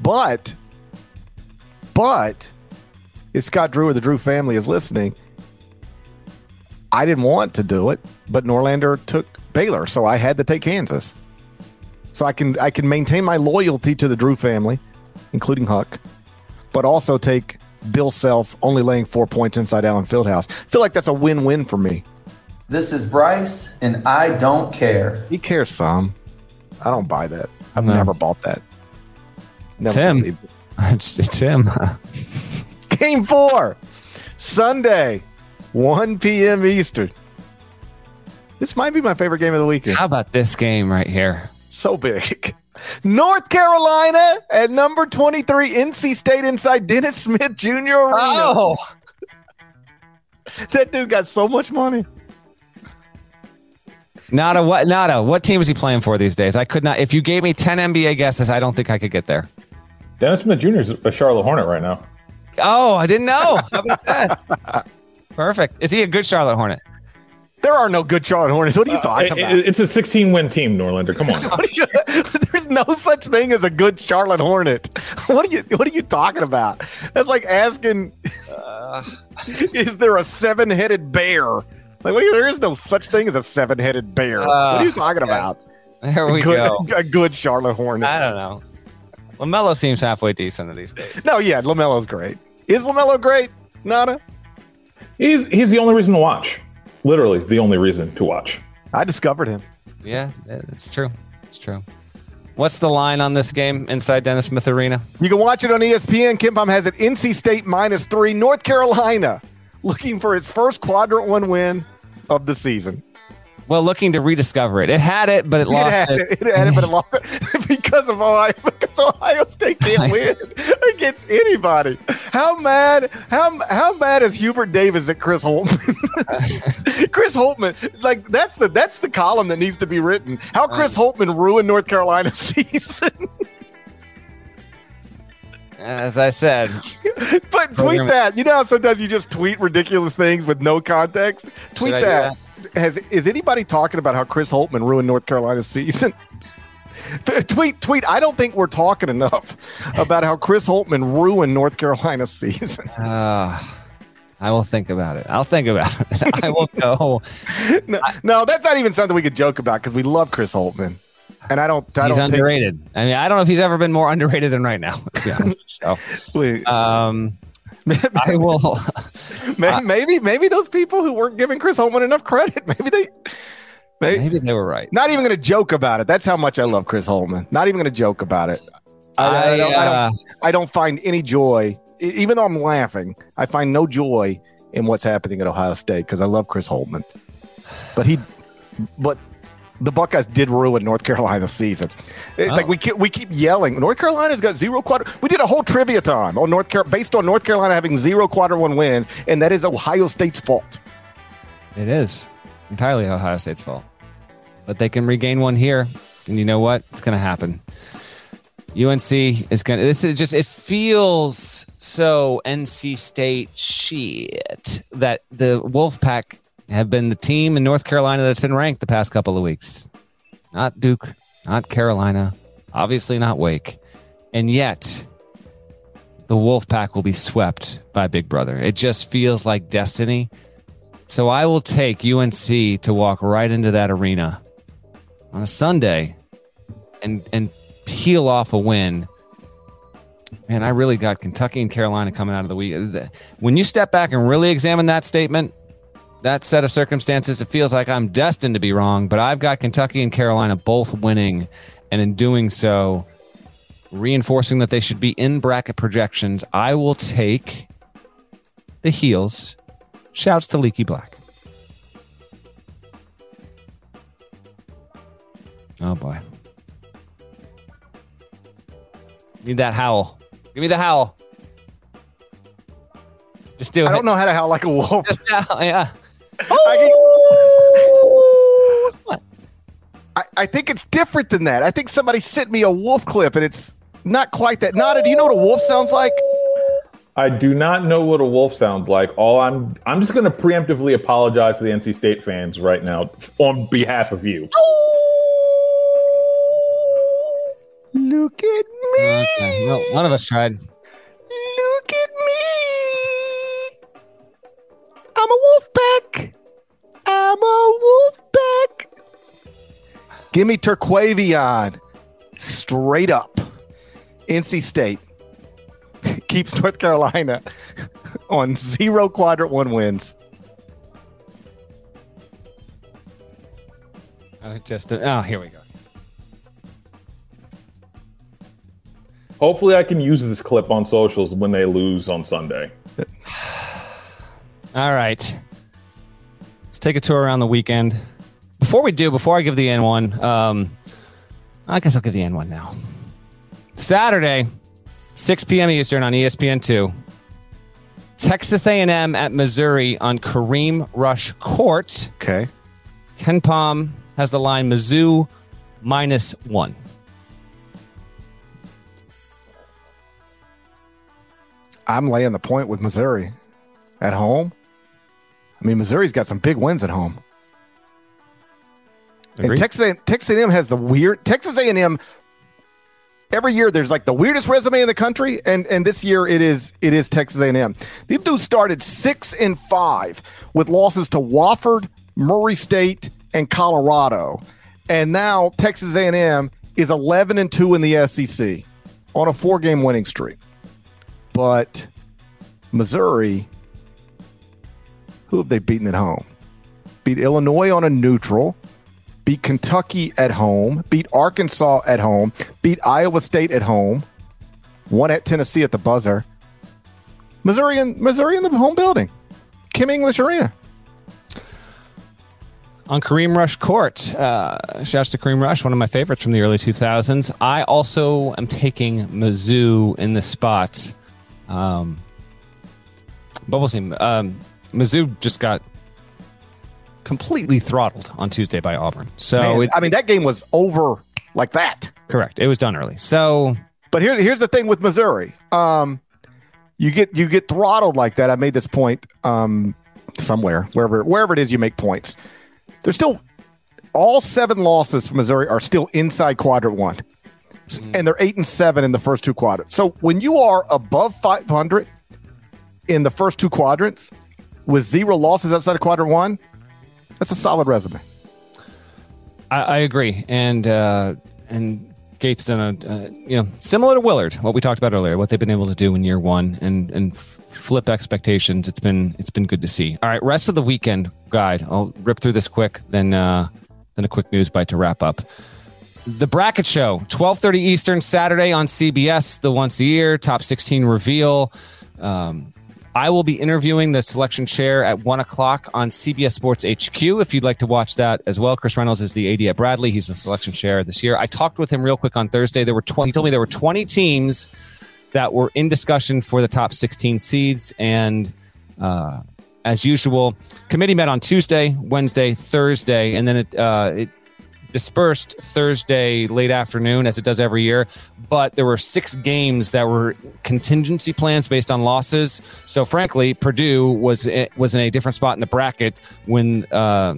But, but if Scott Drew or the Drew family is listening, I didn't want to do it, but Norlander took Baylor, so I had to take Kansas. So I can I can maintain my loyalty to the Drew family, including Huck, but also take Bill Self only laying four points inside Allen Fieldhouse. I feel like that's a win-win for me. This is Bryce, and I don't care. He cares some. I don't buy that. I've No. never bought that. It's Never him. it. <laughs> It's, it's him. Game four, Sunday, 1 p.m. Eastern. This might be my favorite game of the weekend. How about this game right here? So big. North Carolina at number 23, NC State inside Dennis Smith Jr. Arena. Oh. That dude got so much money. Nada, what? Nada, what team is he playing for these days? I could not. If you gave me ten NBA guesses, I don't think I could get there. Dennis Smith Jr. is a Charlotte Hornet right now. Oh, I didn't know. How about that? <laughs> Perfect. Is he a good Charlotte Hornet? There are no good Charlotte Hornets. What are you talking Uh, about? it- it's a 16 win team, Norlander. Come on. <laughs> You- There's no such thing as a good Charlotte Hornet. <laughs> What are you What are you talking about? That's like asking, is there a seven headed bear? Like, what you, there is no such thing as a seven headed bear. what are you talking about? There we a good, go. A good Charlotte Hornet. I don't know. Lamelo seems halfway decent these days. No, yeah, Lamelo's great. Is Lamelo great? Nada. He's he's the only reason to watch. Literally the only reason to watch. I discovered him. Yeah, it's true. It's true. What's the line on this game inside Dennis Smith Arena? You can watch it on ESPN. KenPom has it NC State minus three. North Carolina looking for its first quadrant one win of the season. Well, looking to rediscover it. It had it, but it It lost it. it, it had it, but it lost it <laughs> <laughs> because of Ohio. Because Ohio State can't win against anybody. How mad? How how mad is Hubert Davis at Chris Holtmann? <laughs> Chris Holtmann, like that's the that's the column that needs to be written. How Chris Holtmann ruined North Carolina's season. As I said, but tweet that. You know how sometimes you just tweet ridiculous things with no context. Tweet do that. Has is anybody talking about how Chris Holtmann ruined North Carolina's season? <laughs> tweet tweet. I don't think we're talking enough about how Chris Holtmann ruined North Carolina's season. uh, <laughs> I will think about it. I'll think about it. <laughs> I will go. no, no, that's not even something we could joke about because we love Chris Holtmann, and I don't. I he's don't underrated. I mean, I don't know if he's ever been more underrated than right now. Honest. So, um, <laughs> I will. <laughs> maybe, maybe maybe those people who weren't giving Chris Holtmann enough credit, <laughs> maybe they. Maybe, Maybe they were right. Not even going to joke about it. That's how much I love Chris Holtmann. Not even going to joke about it. I, I, I, don't, I, uh, don't, I don't find any joy, even though I'm laughing. I find no joy in what's happening at Ohio State because I love Chris Holtmann, But he, but the Buckeyes did ruin North Carolina's season. It's Oh. Like we keep, we keep yelling, North Carolina's got zero quarter. We did a whole trivia time on North Car- based on North Carolina having zero quarter one wins, and that is Ohio State's fault. It is entirely Ohio State's fault. But they can regain one here. And you know what? It's going to happen. UNC is going to, this is just, it feels so NC State shit that the Wolfpack have been the team in North Carolina that's been ranked the past couple of weeks. Not Duke, not Carolina, obviously not Wake. And yet, the Wolfpack will be swept by Big Brother. It just feels like destiny. So I will take UNC to walk right into that arena on a Sunday and and peel off a win. And I really got Kentucky and Carolina coming out of the week. When you step back and really examine that statement, that set of circumstances, it feels like I'm destined to be wrong, but I've got Kentucky and Carolina both winning. And in doing so, reinforcing that they should be in bracket projections, I will take the heels. Shouts to Leaky Black. Oh boy. Need that howl. Give me the howl. Just do it. I don't know how to howl like a wolf. Howl, yeah. I, oh! I, I think it's different than that. I think somebody sent me a wolf clip and it's not quite that. Nada, do you know what a wolf sounds like? I do not know what a wolf sounds like. All I'm I'm just going to preemptively apologize to the NC State fans right now on behalf of you. Oh! Look at me. Okay. No, none of us tried. Look at me. I'm a wolf pack. I'm a wolf pack. Give me Terquavion. Straight up. NC State <laughs> keeps North Carolina <laughs> on zero quadrant one wins. Oh, just oh, here we go. Hopefully, I can use this clip on socials when they lose on Sunday. <sighs> All right. Take a tour around the weekend. Before we do, before I give the N1, um, I guess I'll give the N1 now. Saturday, 6 p.m. Eastern on ESPN2. Texas A&M at Missouri on Kareem Rush Court. Okay. KenPom has the line Mizzou minus one. I'm laying the point with Missouri at home. I mean, Missouri's got some big wins at home. And Agreed. Texas A- Texas A&M has the weird Texas A&M. Every year, there's like the weirdest resume in the country, and and this year it is it is Texas A&M. These dudes started six and five with losses to Wofford, Murray State, and Colorado, and now Texas A&M is 11 and two in the SEC on a four game winning streak. But Missouri, who have they beaten at home? Beat Illinois on a neutral, beat Kentucky at home, beat Arkansas at home, beat Iowa State at home, one at Tennessee at the buzzer. Missouri in Missouri in the home building, Kim English Arena. on Kareem Rush Court. Uh, shouts to Kareem Rush, one of my favorites from the early 2000s. I also am taking Mizzou in this spot. Um, but we'll see. Um, Mizzou just got completely throttled on Tuesday by Auburn. So, Man, it, I mean, that game was over like that. correct. It was done early. So, But here's here's the thing with Missouri. Um, you get you get throttled like that. I made this point um, somewhere, wherever wherever it is you make points. There's still all seven losses for Missouri are still inside quadrant one, and they're eight and seven in the first two quadrants. So when you are above 500 in the first two quadrants with zero losses outside of quadrant one, that's a solid resume. I, I agree, and uh, and Gates done a uh, you know similar to Willard, what we talked about earlier, what they've been able to do in year one, and and flip expectations. It's been it's been good to see. All right, rest of the weekend guide. I'll rip through this quick, then uh, then a quick news bite to wrap up. The Bracket Show, twelve thirty Eastern, Saturday on CBS, the once a year top sixteen reveal. Um, I will be interviewing the selection chair at one o'clock on CBS Sports HQ. If you'd like to watch that as well, Chris Reynolds is the AD at Bradley. He's the selection chair this year. I talked with him real quick on Thursday. There were twenty. He told me there were twenty teams that were in discussion for the top sixteen seeds, and uh, as usual, committee met on Tuesday, Wednesday, Thursday, and then it uh, it dispersed Thursday late afternoon, as it does every year. But there were six games that were contingency plans based on losses. So, frankly, Purdue was was in a different spot in the bracket when. Uh,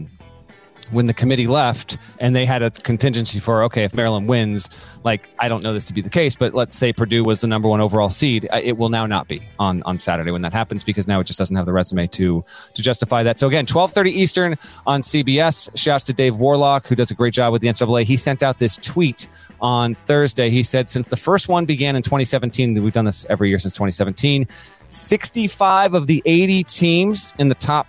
when the committee left and they had a contingency for okay if maryland wins like i don't know this to be the case but let's say purdue was the number one overall seed uh, it will now not be on on saturday when that happens because now it just doesn't have the resume to to justify that. So again 12.30 eastern on cbs shouts to dave Worlock who does a great job with the ncaa he sent out this tweet on thursday. He said since the first one began in 2017 we've done this every year since 2017 65 of the 80 teams in the top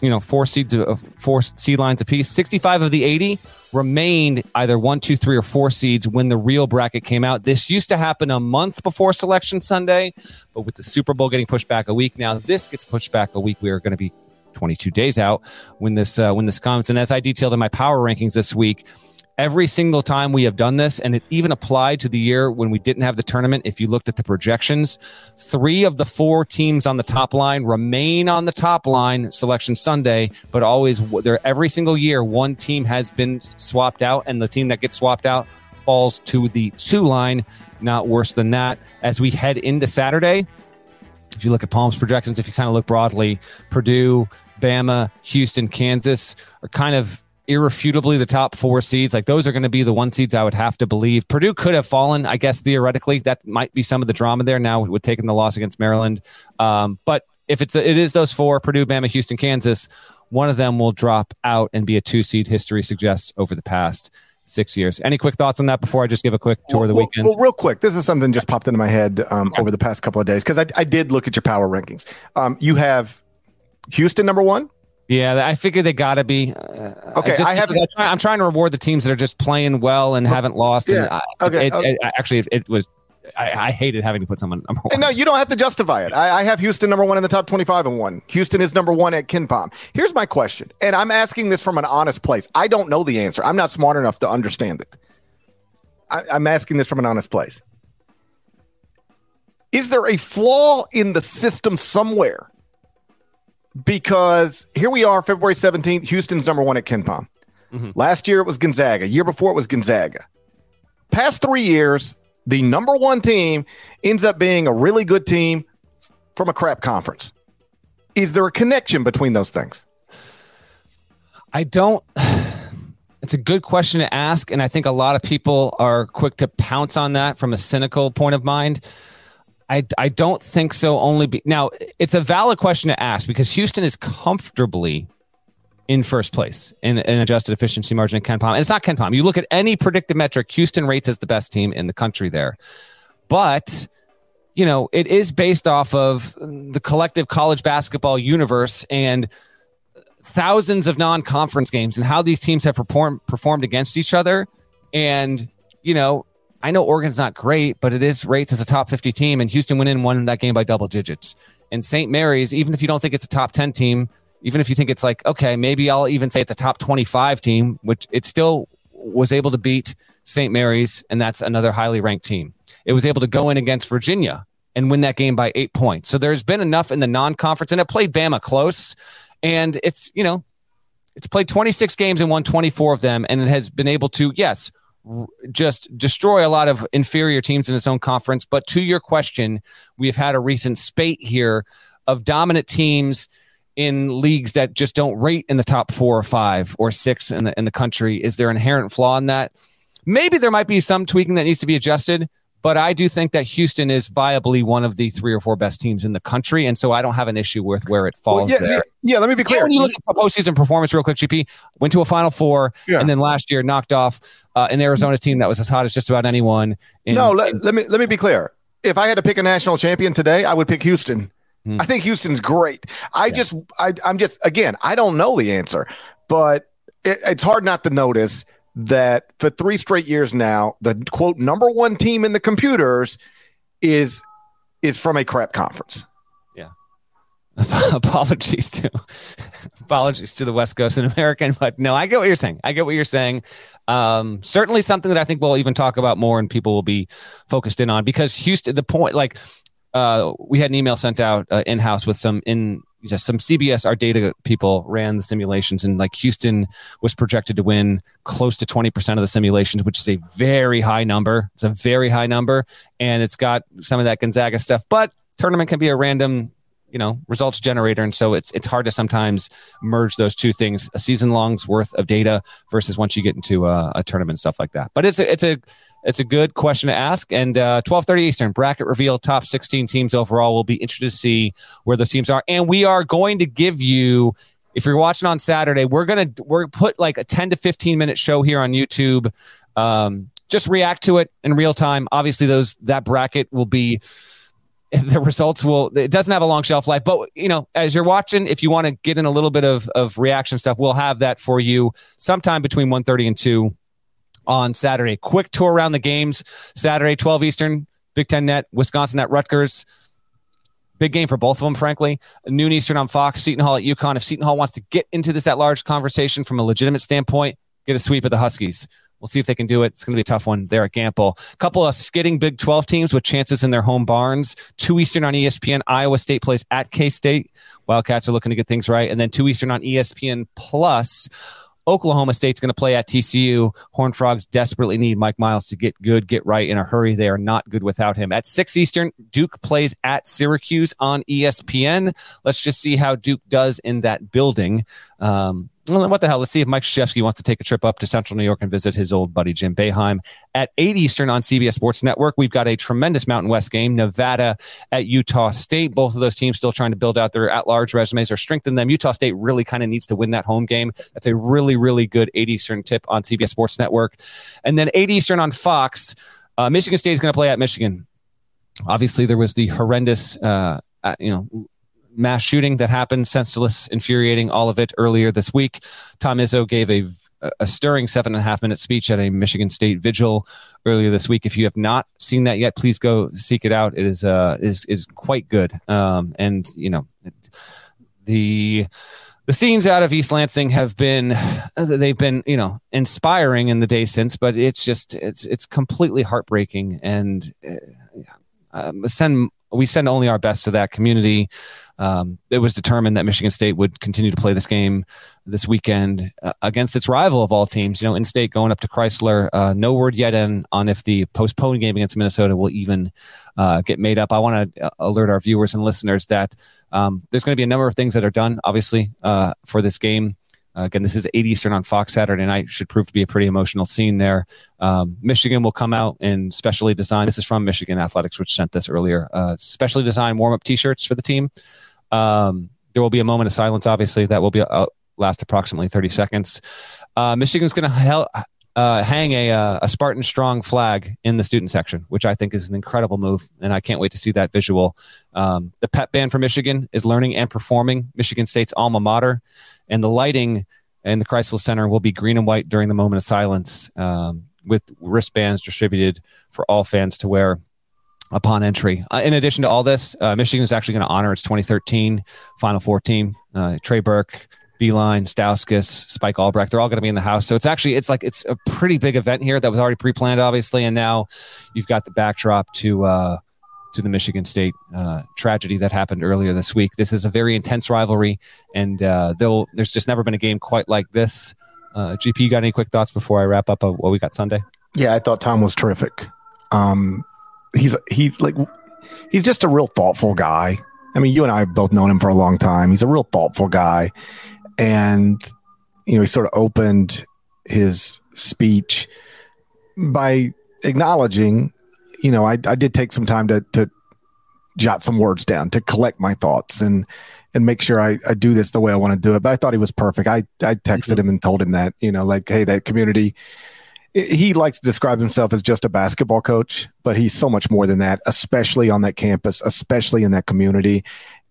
you know, four seeds, uh, four seed lines apiece. 65 of the 80 remained either one, two, three, or four seeds when the real bracket came out. This used to happen a month before Selection Sunday, but with the Super Bowl getting pushed back a week, now this gets pushed back a week. We are going to be 22 days out when this uh, when this comes. And as I detailed in my power rankings this week, every single time we have done this, and it even applied to the year when we didn't have the tournament. If you looked at the projections, three of the four teams on the top line remain on the top line selection Sunday, but always there every single year one team has been swapped out, and the team that gets swapped out falls to the two line. Not worse than that. As we head into Saturday, if you look at Palm's projections, if you kind of look broadly, Purdue, Bama, Houston, Kansas are kind of irrefutably the top four seeds. Like those are going to be the one seeds I would have to believe. Purdue could have fallen, I guess theoretically. That might be some of the drama there now with taking the loss against Maryland. Um, but if it's it is those four Purdue, Bama, Houston, Kansas, one of them will drop out and be a two seed. History suggests over the past six years. Any quick thoughts on that before I just give a quick tour of the weekend? Well, real quick, this is something just popped into my head um, over the past couple of days because I, I, did look at your power rankings. Um, you have Houston number one. Yeah, I figure they got to be. Uh, okay, I, I have. I'm trying to reward the teams that are just playing well and haven't lost. Yeah. I, okay. It, okay. It, actually, it was. I, hated having to put someone number one. No, you don't have to justify it. I, have Houston number one in the top 25 and one. Houston is number one at KenPom. Here's my question, and I'm asking this from an honest place. I don't know the answer. I'm not smart enough to understand it. I, I'm asking this from an honest place. Is there a flaw in the system somewhere because here we are, February 17th. Houston's number one at KenPom. Mm-hmm. Last year it was Gonzaga. Year before it was Gonzaga. Past three years, the number one team ends up being a really good team from a crap conference. Is there a connection between those things? I don't. <sighs> It's a good question to ask. And I think a lot of people are quick to pounce on that from a cynical point of mind. I, I don't think so. Only be, now, it's a valid question to ask because Houston is comfortably in first place in an adjusted efficiency margin in KenPom. And it's not KenPom. You look at any predictive metric, Houston rates as the best team in the country there. But, you know, it is based off of the collective college basketball universe and thousands of non conference games and how these teams have performed, performed against each other. And, you know, I know Oregon's not great, but it is rates as a top 50 team, and Houston went in and won that game by double digits. And St. Mary's, even if you don't think it's a top 10 team, even if you think it's like, okay, maybe I'll even say it's a top 25 team, which it still was able to beat St. Mary's, and that's another highly ranked team. It was able to go in against Virginia and win that game by eight points. So there's been enough in the non conference, and it played Bama close. And it's, you know, it's played 26 games and won 24 of them, and it has been able to, yes, just destroy a lot of inferior teams in its own conference. But to your question, we have had a recent spate here of dominant teams in leagues that just don't rate in the top four or five or six in the in the country. Is there inherent flaw in that? Maybe there might be some tweaking that needs to be adjusted. But I do think that Houston is viably one of the three or four best teams in the country, and so I don't have an issue with where it falls. Well, yeah, there. yeah. Let me be clear. Yeah, when you look at postseason performance, real quick, GP went to a Final Four, yeah. and then last year knocked off uh, an Arizona team that was as hot as just about anyone. In, no, let, in, let me let me be clear. If I had to pick a national champion today, I would pick Houston. Hmm. I think Houston's great. I yeah. just, I, I'm just, again, I don't know the answer, but it, it's hard not to notice that for three straight years now, the quote number one team in the computers is is from a crap conference. Yeah. <laughs> apologies to apologies to the West Coast and American, but no, I get what you're saying. I get what you're saying. Um, certainly something that I think we'll even talk about more and people will be focused in on because Houston, the point, like uh, we had an email sent out uh, in house with some in just some CBS, our data people ran the simulations, and like Houston was projected to win close to 20% of the simulations, which is a very high number. It's a very high number, and it's got some of that Gonzaga stuff, but tournament can be a random you know results generator. And so it's it's hard to sometimes merge those two things a season long's worth of data versus once you get into a, a tournament stuff like that. But it's a it's a it's a good question to ask. And uh 12:30 eastern bracket reveal top 16 teams overall. We'll be interested to see where those teams are. And we are going to give you if you're watching on saturday we're gonna we're put like a 10 to 15 minute show here on youtube. Um just react to it in real time. Obviously those that bracket will be <laughs> the results will it doesn't have a long shelf life but you know as you're watching if you want to get in a little bit of, of reaction stuff we'll have that for you sometime between 1.30 and 2 on saturday. Quick tour around the games. Saturday 12 eastern big ten net wisconsin at rutgers. Big game for both of them frankly. Noon eastern on fox seton hall at UConn if seton hall wants to get into this at large conversation from a legitimate standpoint get a sweep of the huskies We'll see if they can do it. It's going to be a tough one there at Gampel. A couple of skidding Big 12 teams with chances in their home barns. Two Eastern on ESPN. Iowa State plays at K State. Wildcats are looking to get things right. And then two Eastern on ESPN Plus. Oklahoma State's going to play at TCU. Horn Frogs desperately need Mike Miles to get good, get right in a hurry. They are not good without him. At 6 Eastern, Duke plays at Syracuse on ESPN. Let's just see how Duke does in that building. Um, well, what the hell? Let's see if Mike Krzyzewski wants to take a trip up to Central New York and visit his old buddy Jim Boeheim. At 8 Eastern on CBS Sports Network, we've got a tremendous Mountain West game, Nevada at Utah State. Both of those teams still trying to build out their at-large resumes or strengthen them. Utah State really kind of needs to win that home game. That's a really, really good 8 Eastern tip on CBS Sports Network. And then 8 Eastern on Fox, uh, Michigan State is going to play at Michigan. Obviously, there was the horrendous, uh, uh, you know, mass shooting that happened, senseless, infuriating, all of it earlier this week. Tom Izzo gave a, a stirring seven and a half minute speech at a Michigan State vigil earlier this week. If you have not seen that yet, please go seek it out. It is uh is is quite good. Um, and you know the the scenes out of East Lansing have been they've been you know inspiring in the day since, but it's just it's it's completely heartbreaking and. Uh, um, send we send only our best to that community. Um, it was determined that Michigan State would continue to play this game this weekend uh, against its rival of all teams. You know, in state going up to Crisler. Uh, no word yet in, on if the postponed game against Minnesota will even uh, get made up. I want to uh, alert our viewers and listeners that um, there's going to be a number of things that are done, obviously, uh, for this game. Again, this is 8 Eastern on Fox Saturday night. Should prove to be a pretty emotional scene there. Um, Michigan will come out in specially designed. This is from Michigan Athletics, which sent this earlier. Uh, specially designed warm up T-shirts for the team. Um, there will be a moment of silence. Obviously, that will be uh, last approximately 30 seconds. Uh, Michigan's going to uh, hang a, uh, a Spartan Strong flag in the student section, which I think is an incredible move, and I can't wait to see that visual. Um, the pep band for Michigan is learning and performing Michigan State's alma mater, and the lighting in the Crisler Center will be green and white during the moment of silence, um, with wristbands distributed for all fans to wear upon entry. Uh, in addition to all this, uh, Michigan is actually going to honor its 2013 Final Four team. Uh, Trey Burke, Beilein, Stauskas, Spike Albrecht, they're all going to be in the house. So it's actually, it's like, it's a pretty big event here that was already pre-planned, obviously. And now you've got the backdrop to, uh, to the Michigan State uh, tragedy that happened earlier this week. This is a very intense rivalry, and uh, there's just never been a game quite like this. Uh, GP, you got any quick thoughts before I wrap up what we got Sunday? Yeah, I thought Tom was terrific. Um, he's he's like he's just a real thoughtful guy. I mean, you and I have both known him for a long time. He's a real thoughtful guy, and you know, he sort of opened his speech by acknowledging you know, I, I did take some time to, to jot some words down to collect my thoughts and, and make sure I, I do this the way I want to do it. But I thought he was perfect. I, I texted mm-hmm. him and told him that, you know, like, Hey, that community, he likes to describe himself as just a basketball coach, but he's so much more than that, especially on that campus, especially in that community.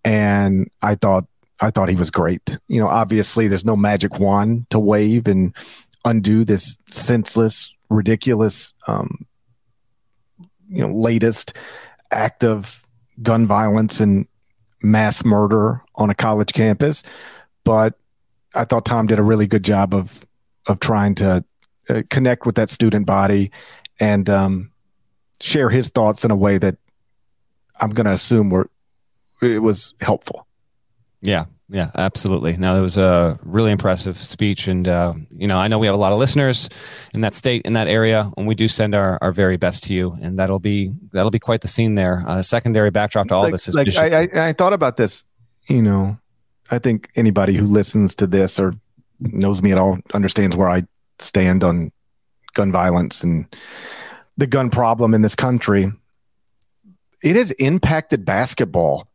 And I thought, I thought he was great. You know, obviously there's no magic wand to wave and undo this senseless, ridiculous, um, you know latest act of gun violence and mass murder on a college campus. But i thought tom did a really good job of of trying to uh, connect with that student body and um, share his thoughts in a way that i'm going to assume were it was helpful. Yeah yeah, absolutely. Now it was a really impressive speech, and uh, you know, I know we have a lot of listeners in that state, in that area, and we do send our, our very best to you, and that'll be that'll be quite the scene there. A uh, secondary backdrop to all like, this is like I, I, I thought about this. You know, I think anybody who listens to this or knows me at all understands where I stand on gun violence and the gun problem in this country. It has impacted basketball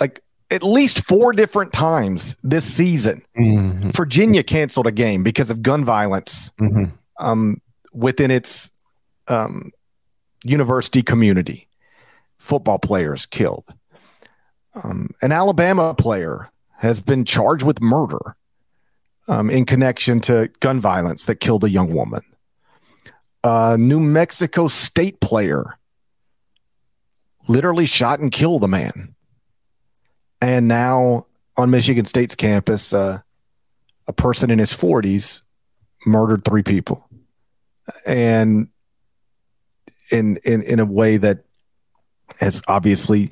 like at least four different times this season. Mm-hmm. Virginia canceled a game because of gun violence mm-hmm. um, within its um, university community. Football players killed. Um, an Alabama player has been charged with murder um, in connection to gun violence that killed a young woman. A New Mexico State player literally shot and killed a man and now on Michigan State's campus, uh, a person in his 40s murdered three people, and in in in a way that has obviously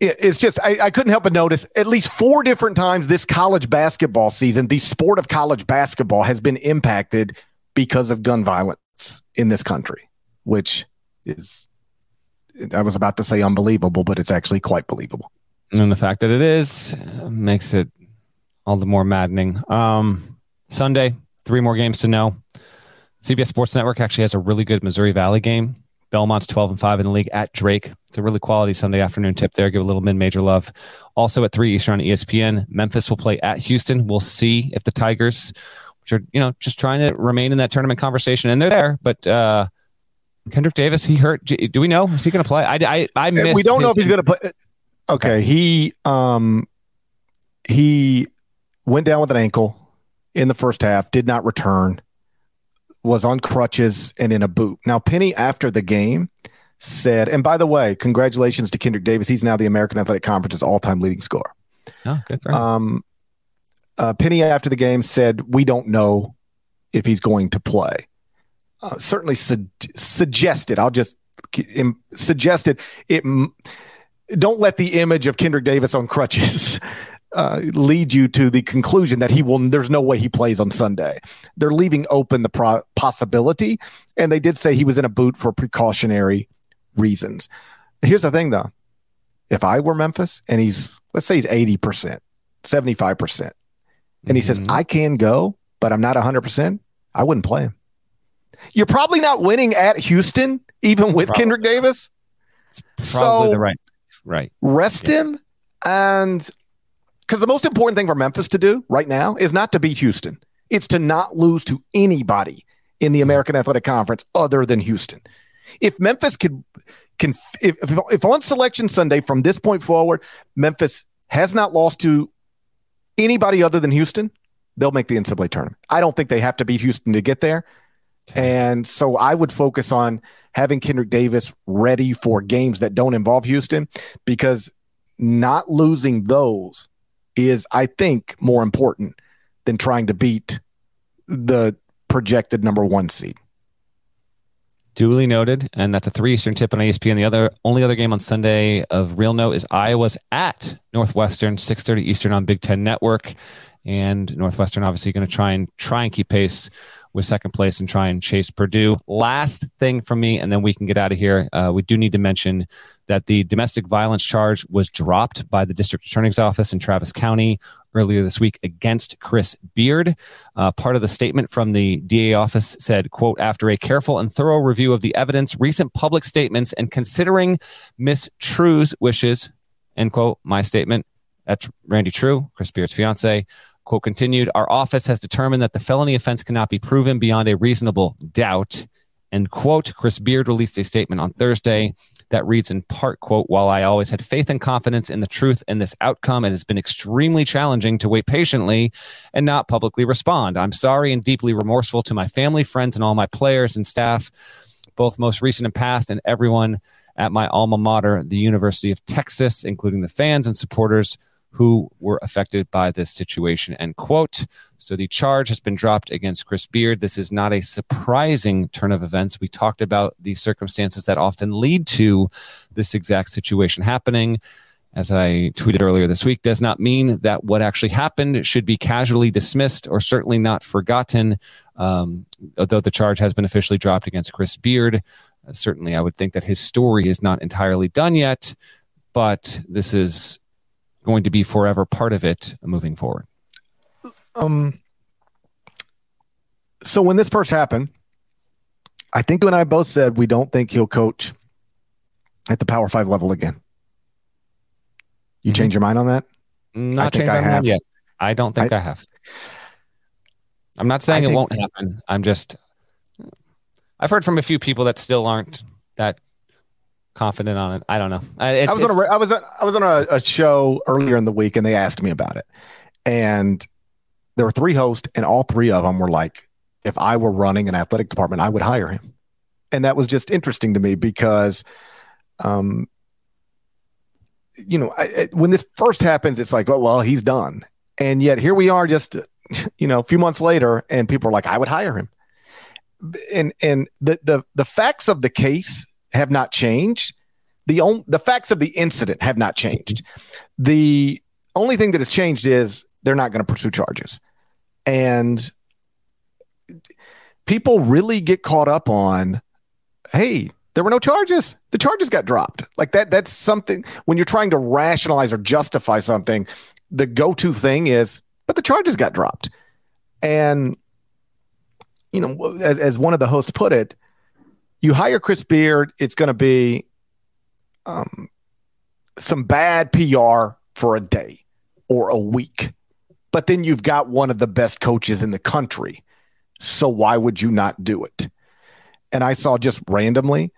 it's just I, I, couldn't help but notice at least four different times this college basketball season the sport of college basketball has been impacted because of gun violence in this country which is i was about to say unbelievable but it's actually quite believable and the fact that it is makes it all the more maddening um, sunday three more games to know cbs sports network actually has a really good missouri valley game Belmont's 12 and 5 in the league at Drake. It's a really quality Sunday afternoon tip there. Give a little mid major love. Also at 3 Eastern on ESPN, Memphis will play at Houston. We'll see if the Tigers, which are, you know, just trying to remain in that tournament conversation, and they're there, but uh, Kendrick Davis, he hurt. Do we know? Is he going to play? I, I, I missed We don't know if he's going to play. Okay. He, um, he went down with an ankle in the first half, did not return was on crutches and in a boot. Now, Penny, after the game, said, and by the way, congratulations to Kendrick Davis. He's now the American Athletic Conference's all time leading scorer. Oh, good for him. Um, uh, Penny, after the game, said, We don't know if he's going to play. Uh, certainly su- suggested, I'll just Im- suggested it. M- don't let the image of Kendrick Davis on crutches <laughs> uh, lead you to the conclusion that he will. There's no way he plays on Sunday. They're leaving open the pro- possibility, and they did say he was in a boot for precautionary reasons. Here's the thing, though: if I were Memphis and he's let's say he's eighty percent, seventy five percent, and he mm-hmm. says I can go, but I'm not hundred percent, I wouldn't play him. You're probably not winning at Houston, even with probably. Kendrick Davis. It's probably so the right right. Rest yeah. him and because the most important thing for Memphis to do right now is not to beat Houston. It's to not lose to anybody in the mm-hmm. American Athletic Conference other than Houston. If Memphis can can if, if on selection Sunday from this point forward, Memphis has not lost to anybody other than Houston, they'll make the NCAA tournament. I don't think they have to beat Houston to get there. And so I would focus on having Kendrick Davis ready for games that don't involve Houston because not losing those is, I think, more important than trying to beat the projected number one seed. Duly noted, and that's a three Eastern tip on ESPN. The other only other game on Sunday of real note is Iowa's at Northwestern, six thirty Eastern on Big Ten Network, and Northwestern obviously going to try and try and keep pace with second place and try and chase Purdue. Last thing from me, and then we can get out of here. Uh, we do need to mention that the domestic violence charge was dropped by the district attorney's office in Travis County earlier this week against Chris Beard. Uh, part of the statement from the DA office said, quote, after a careful and thorough review of the evidence, recent public statements, and considering Miss Trew's wishes, end quote, my statement, that's Randi Trew, Chris Beard's fiance, Quote continued, our office has determined that the felony offense cannot be proven beyond a reasonable doubt. And quote, Chris Beard released a statement on Thursday that reads in part, quote, while I always had faith and confidence in the truth in this outcome, it has been extremely challenging to wait patiently and not publicly respond. I'm sorry and deeply remorseful to my family, friends, and all my players and staff, both most recent and past, and everyone at my alma mater, the University of Texas, including the fans and supporters who were affected by this situation. End quote. So the charge has been dropped against Chris Beard. This is not a surprising turn of events. We talked about the circumstances that often lead to this exact situation happening. As I tweeted earlier this week, does not mean that what actually happened should be casually dismissed or certainly not forgotten. Um, although the charge has been officially dropped against Chris Beard, uh, certainly I would think that his story is not entirely done yet. But this is going to be forever part of it moving forward? Um, so when this first happened, I think you and I both said we don't think he'll coach at the Power Five level again. You mm-hmm. change your mind on that? Not I think I have. Yet. I don't think I, I have. I'm not saying I it won't happen. I'm just. I've heard from a few people that still aren't that confident on it. I don't know. It's, I was on a I was on, I was on a, a, show earlier in the week, and they asked me about it, and there were three hosts, and all three of them were like, "If I were running an athletic department, I would hire him," and that was just interesting to me because, um, you know, I, when this first happens, it's like, oh well, he's done, and yet here we are, just you know, a few months later, and people are like, I would hire him. And and the the the facts of the case have not changed. The on, the facts of the incident have not changed. The only thing that has changed is they're not going to pursue charges. And people really get caught up on, hey, there were no charges. The charges got dropped. Like that, that's something when you're trying to rationalize or justify something, the go-to thing is, but the charges got dropped. And you know, as, as one of the hosts put it, you hire Chris Beard, it's going to be um, some bad PR for a day or a week. But then you've got one of the best coaches in the country. So why would you not do it? And I saw just randomly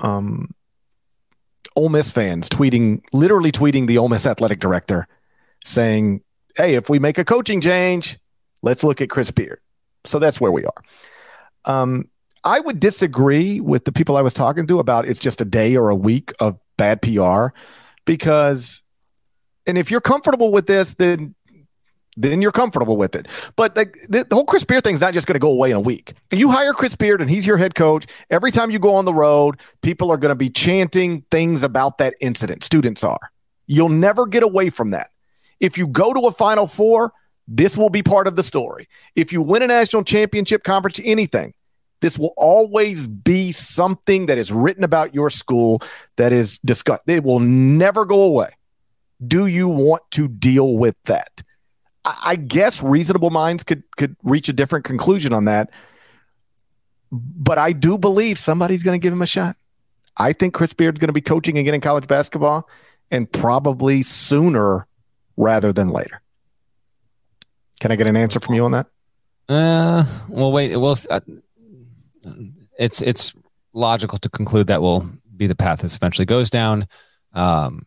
um Ole Miss fans tweeting, literally tweeting the Ole Miss athletic director saying, Hey, if we make a coaching change, let's look at Chris Beard. So that's where we are. Um, I would disagree with the people I was talking to about it's just a day or a week of bad PR because and if you're comfortable with this, then then you're comfortable with it. But the, the, the whole Chris Beard thing is not just going to go away in a week. You hire Chris Beard and he's your head coach. Every time you go on the road, people are going to be chanting things about that incident. Students are. You'll never get away from that. If you go to a Final Four, this will be part of the story. If you win a national championship conference, anything, this will always be something that is written about your school that is discussed. It will never go away. Do you want to deal with that? I guess reasonable minds could could reach a different conclusion on that. But I do believe somebody's going to give him a shot. I think Chris Beard's going to be coaching again in college basketball and probably sooner rather than later. Can I get an answer from you on that? Uh, well, wait. Well, uh, it's it's logical to conclude that will be the path this eventually goes down. Um,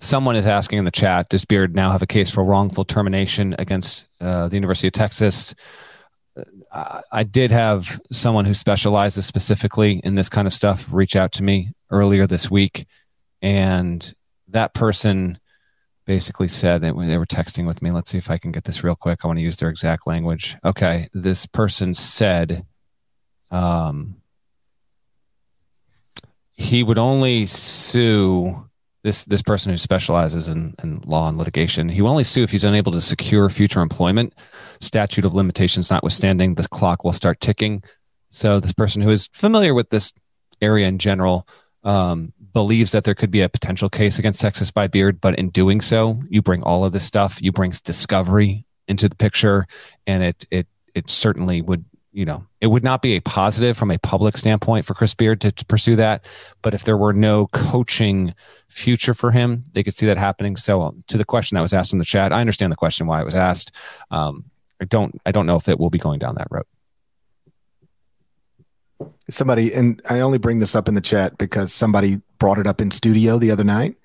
someone is asking in the chat, does Beard now have a case for wrongful termination against uh, the University of Texas? Uh, I did have someone who specializes specifically in this kind of stuff reach out to me earlier this week, and that person basically said that they were texting with me. Let's see if I can get this real quick. I want to use their exact language. Okay, this person said, um, he would only sue this this person who specializes in, in law and litigation. He will only sue if he's unable to secure future employment. Statute of limitations notwithstanding the clock will start ticking. So this person who is familiar with this area in general um, believes that there could be a potential case against texas by beard but in doing so you bring all of this stuff. You bring discovery into the picture and it it it certainly would you know, it would not be a positive from a public standpoint for Chris Beard to, to, pursue that. But if there were no coaching future for him, they could see that happening. So, um, to the question that was asked in the chat, I understand the question why it was asked. Um, I don't, I don't know if it will be going down that road. Somebody, and I only bring this up in the chat because somebody brought it up in studio the other night.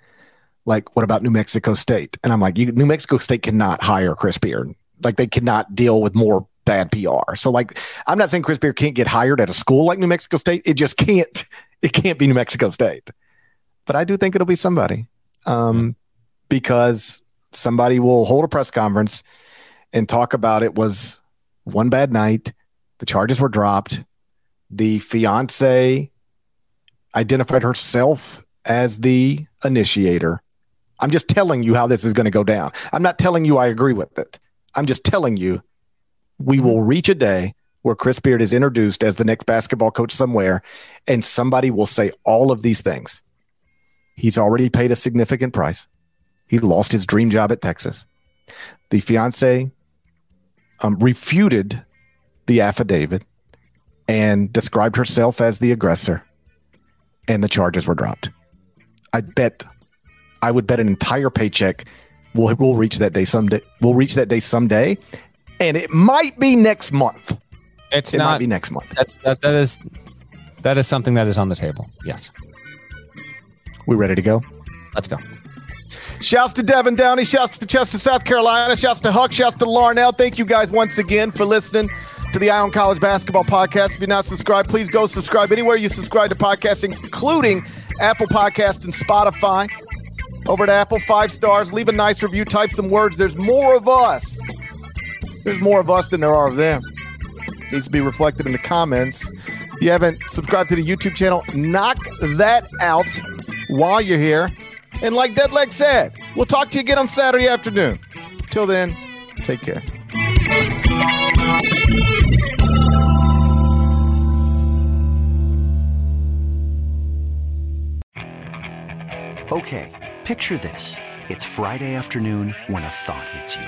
Like, what about New Mexico State? And I'm like, you, New Mexico State cannot hire Chris Beard. Like, they cannot deal with more bad PR. So like I'm not saying Chris Beard can't get hired at a school like New Mexico State. It just can't. It can't be New Mexico State. But I do think it'll be somebody. Um, because somebody will hold a press conference and talk about it was one bad night. The charges were dropped. The fiance identified herself as the initiator. I'm just telling you how this is going to go down. I'm not telling you I agree with it. I'm just telling you we will reach a day where Chris Beard is introduced as the next basketball coach somewhere, and somebody will say all of these things. He's already paid a significant price. He lost his dream job at Texas. The fiance um, refuted the affidavit and described herself as the aggressor, and the charges were dropped. I bet, I would bet an entire paycheck will will reach that day someday. We'll reach that day someday, and it might be next month. It's it not might be next month. That's that, that is that is something that is on the table. Yes. We ready to go? Let's go. Shouts to Devin Downey. Shouts to Chester, South Carolina. Shouts to Huck. Shouts to Larnell. Thank you guys once again for listening to the Eye on College Basketball Podcast. If you're not subscribed, please go subscribe anywhere you subscribe to podcasts, including Apple Podcast and Spotify. Over to Apple, five stars. Leave a nice review. Type some words. There's more of us There's more of us than there are of them. Needs to be reflected in the comments. If you haven't subscribed to the YouTube channel, knock that out while you're here. And like Deadleg said, we'll talk to you again on Saturday afternoon. Till then, take care. Okay, picture this. It's Friday afternoon when a thought hits you.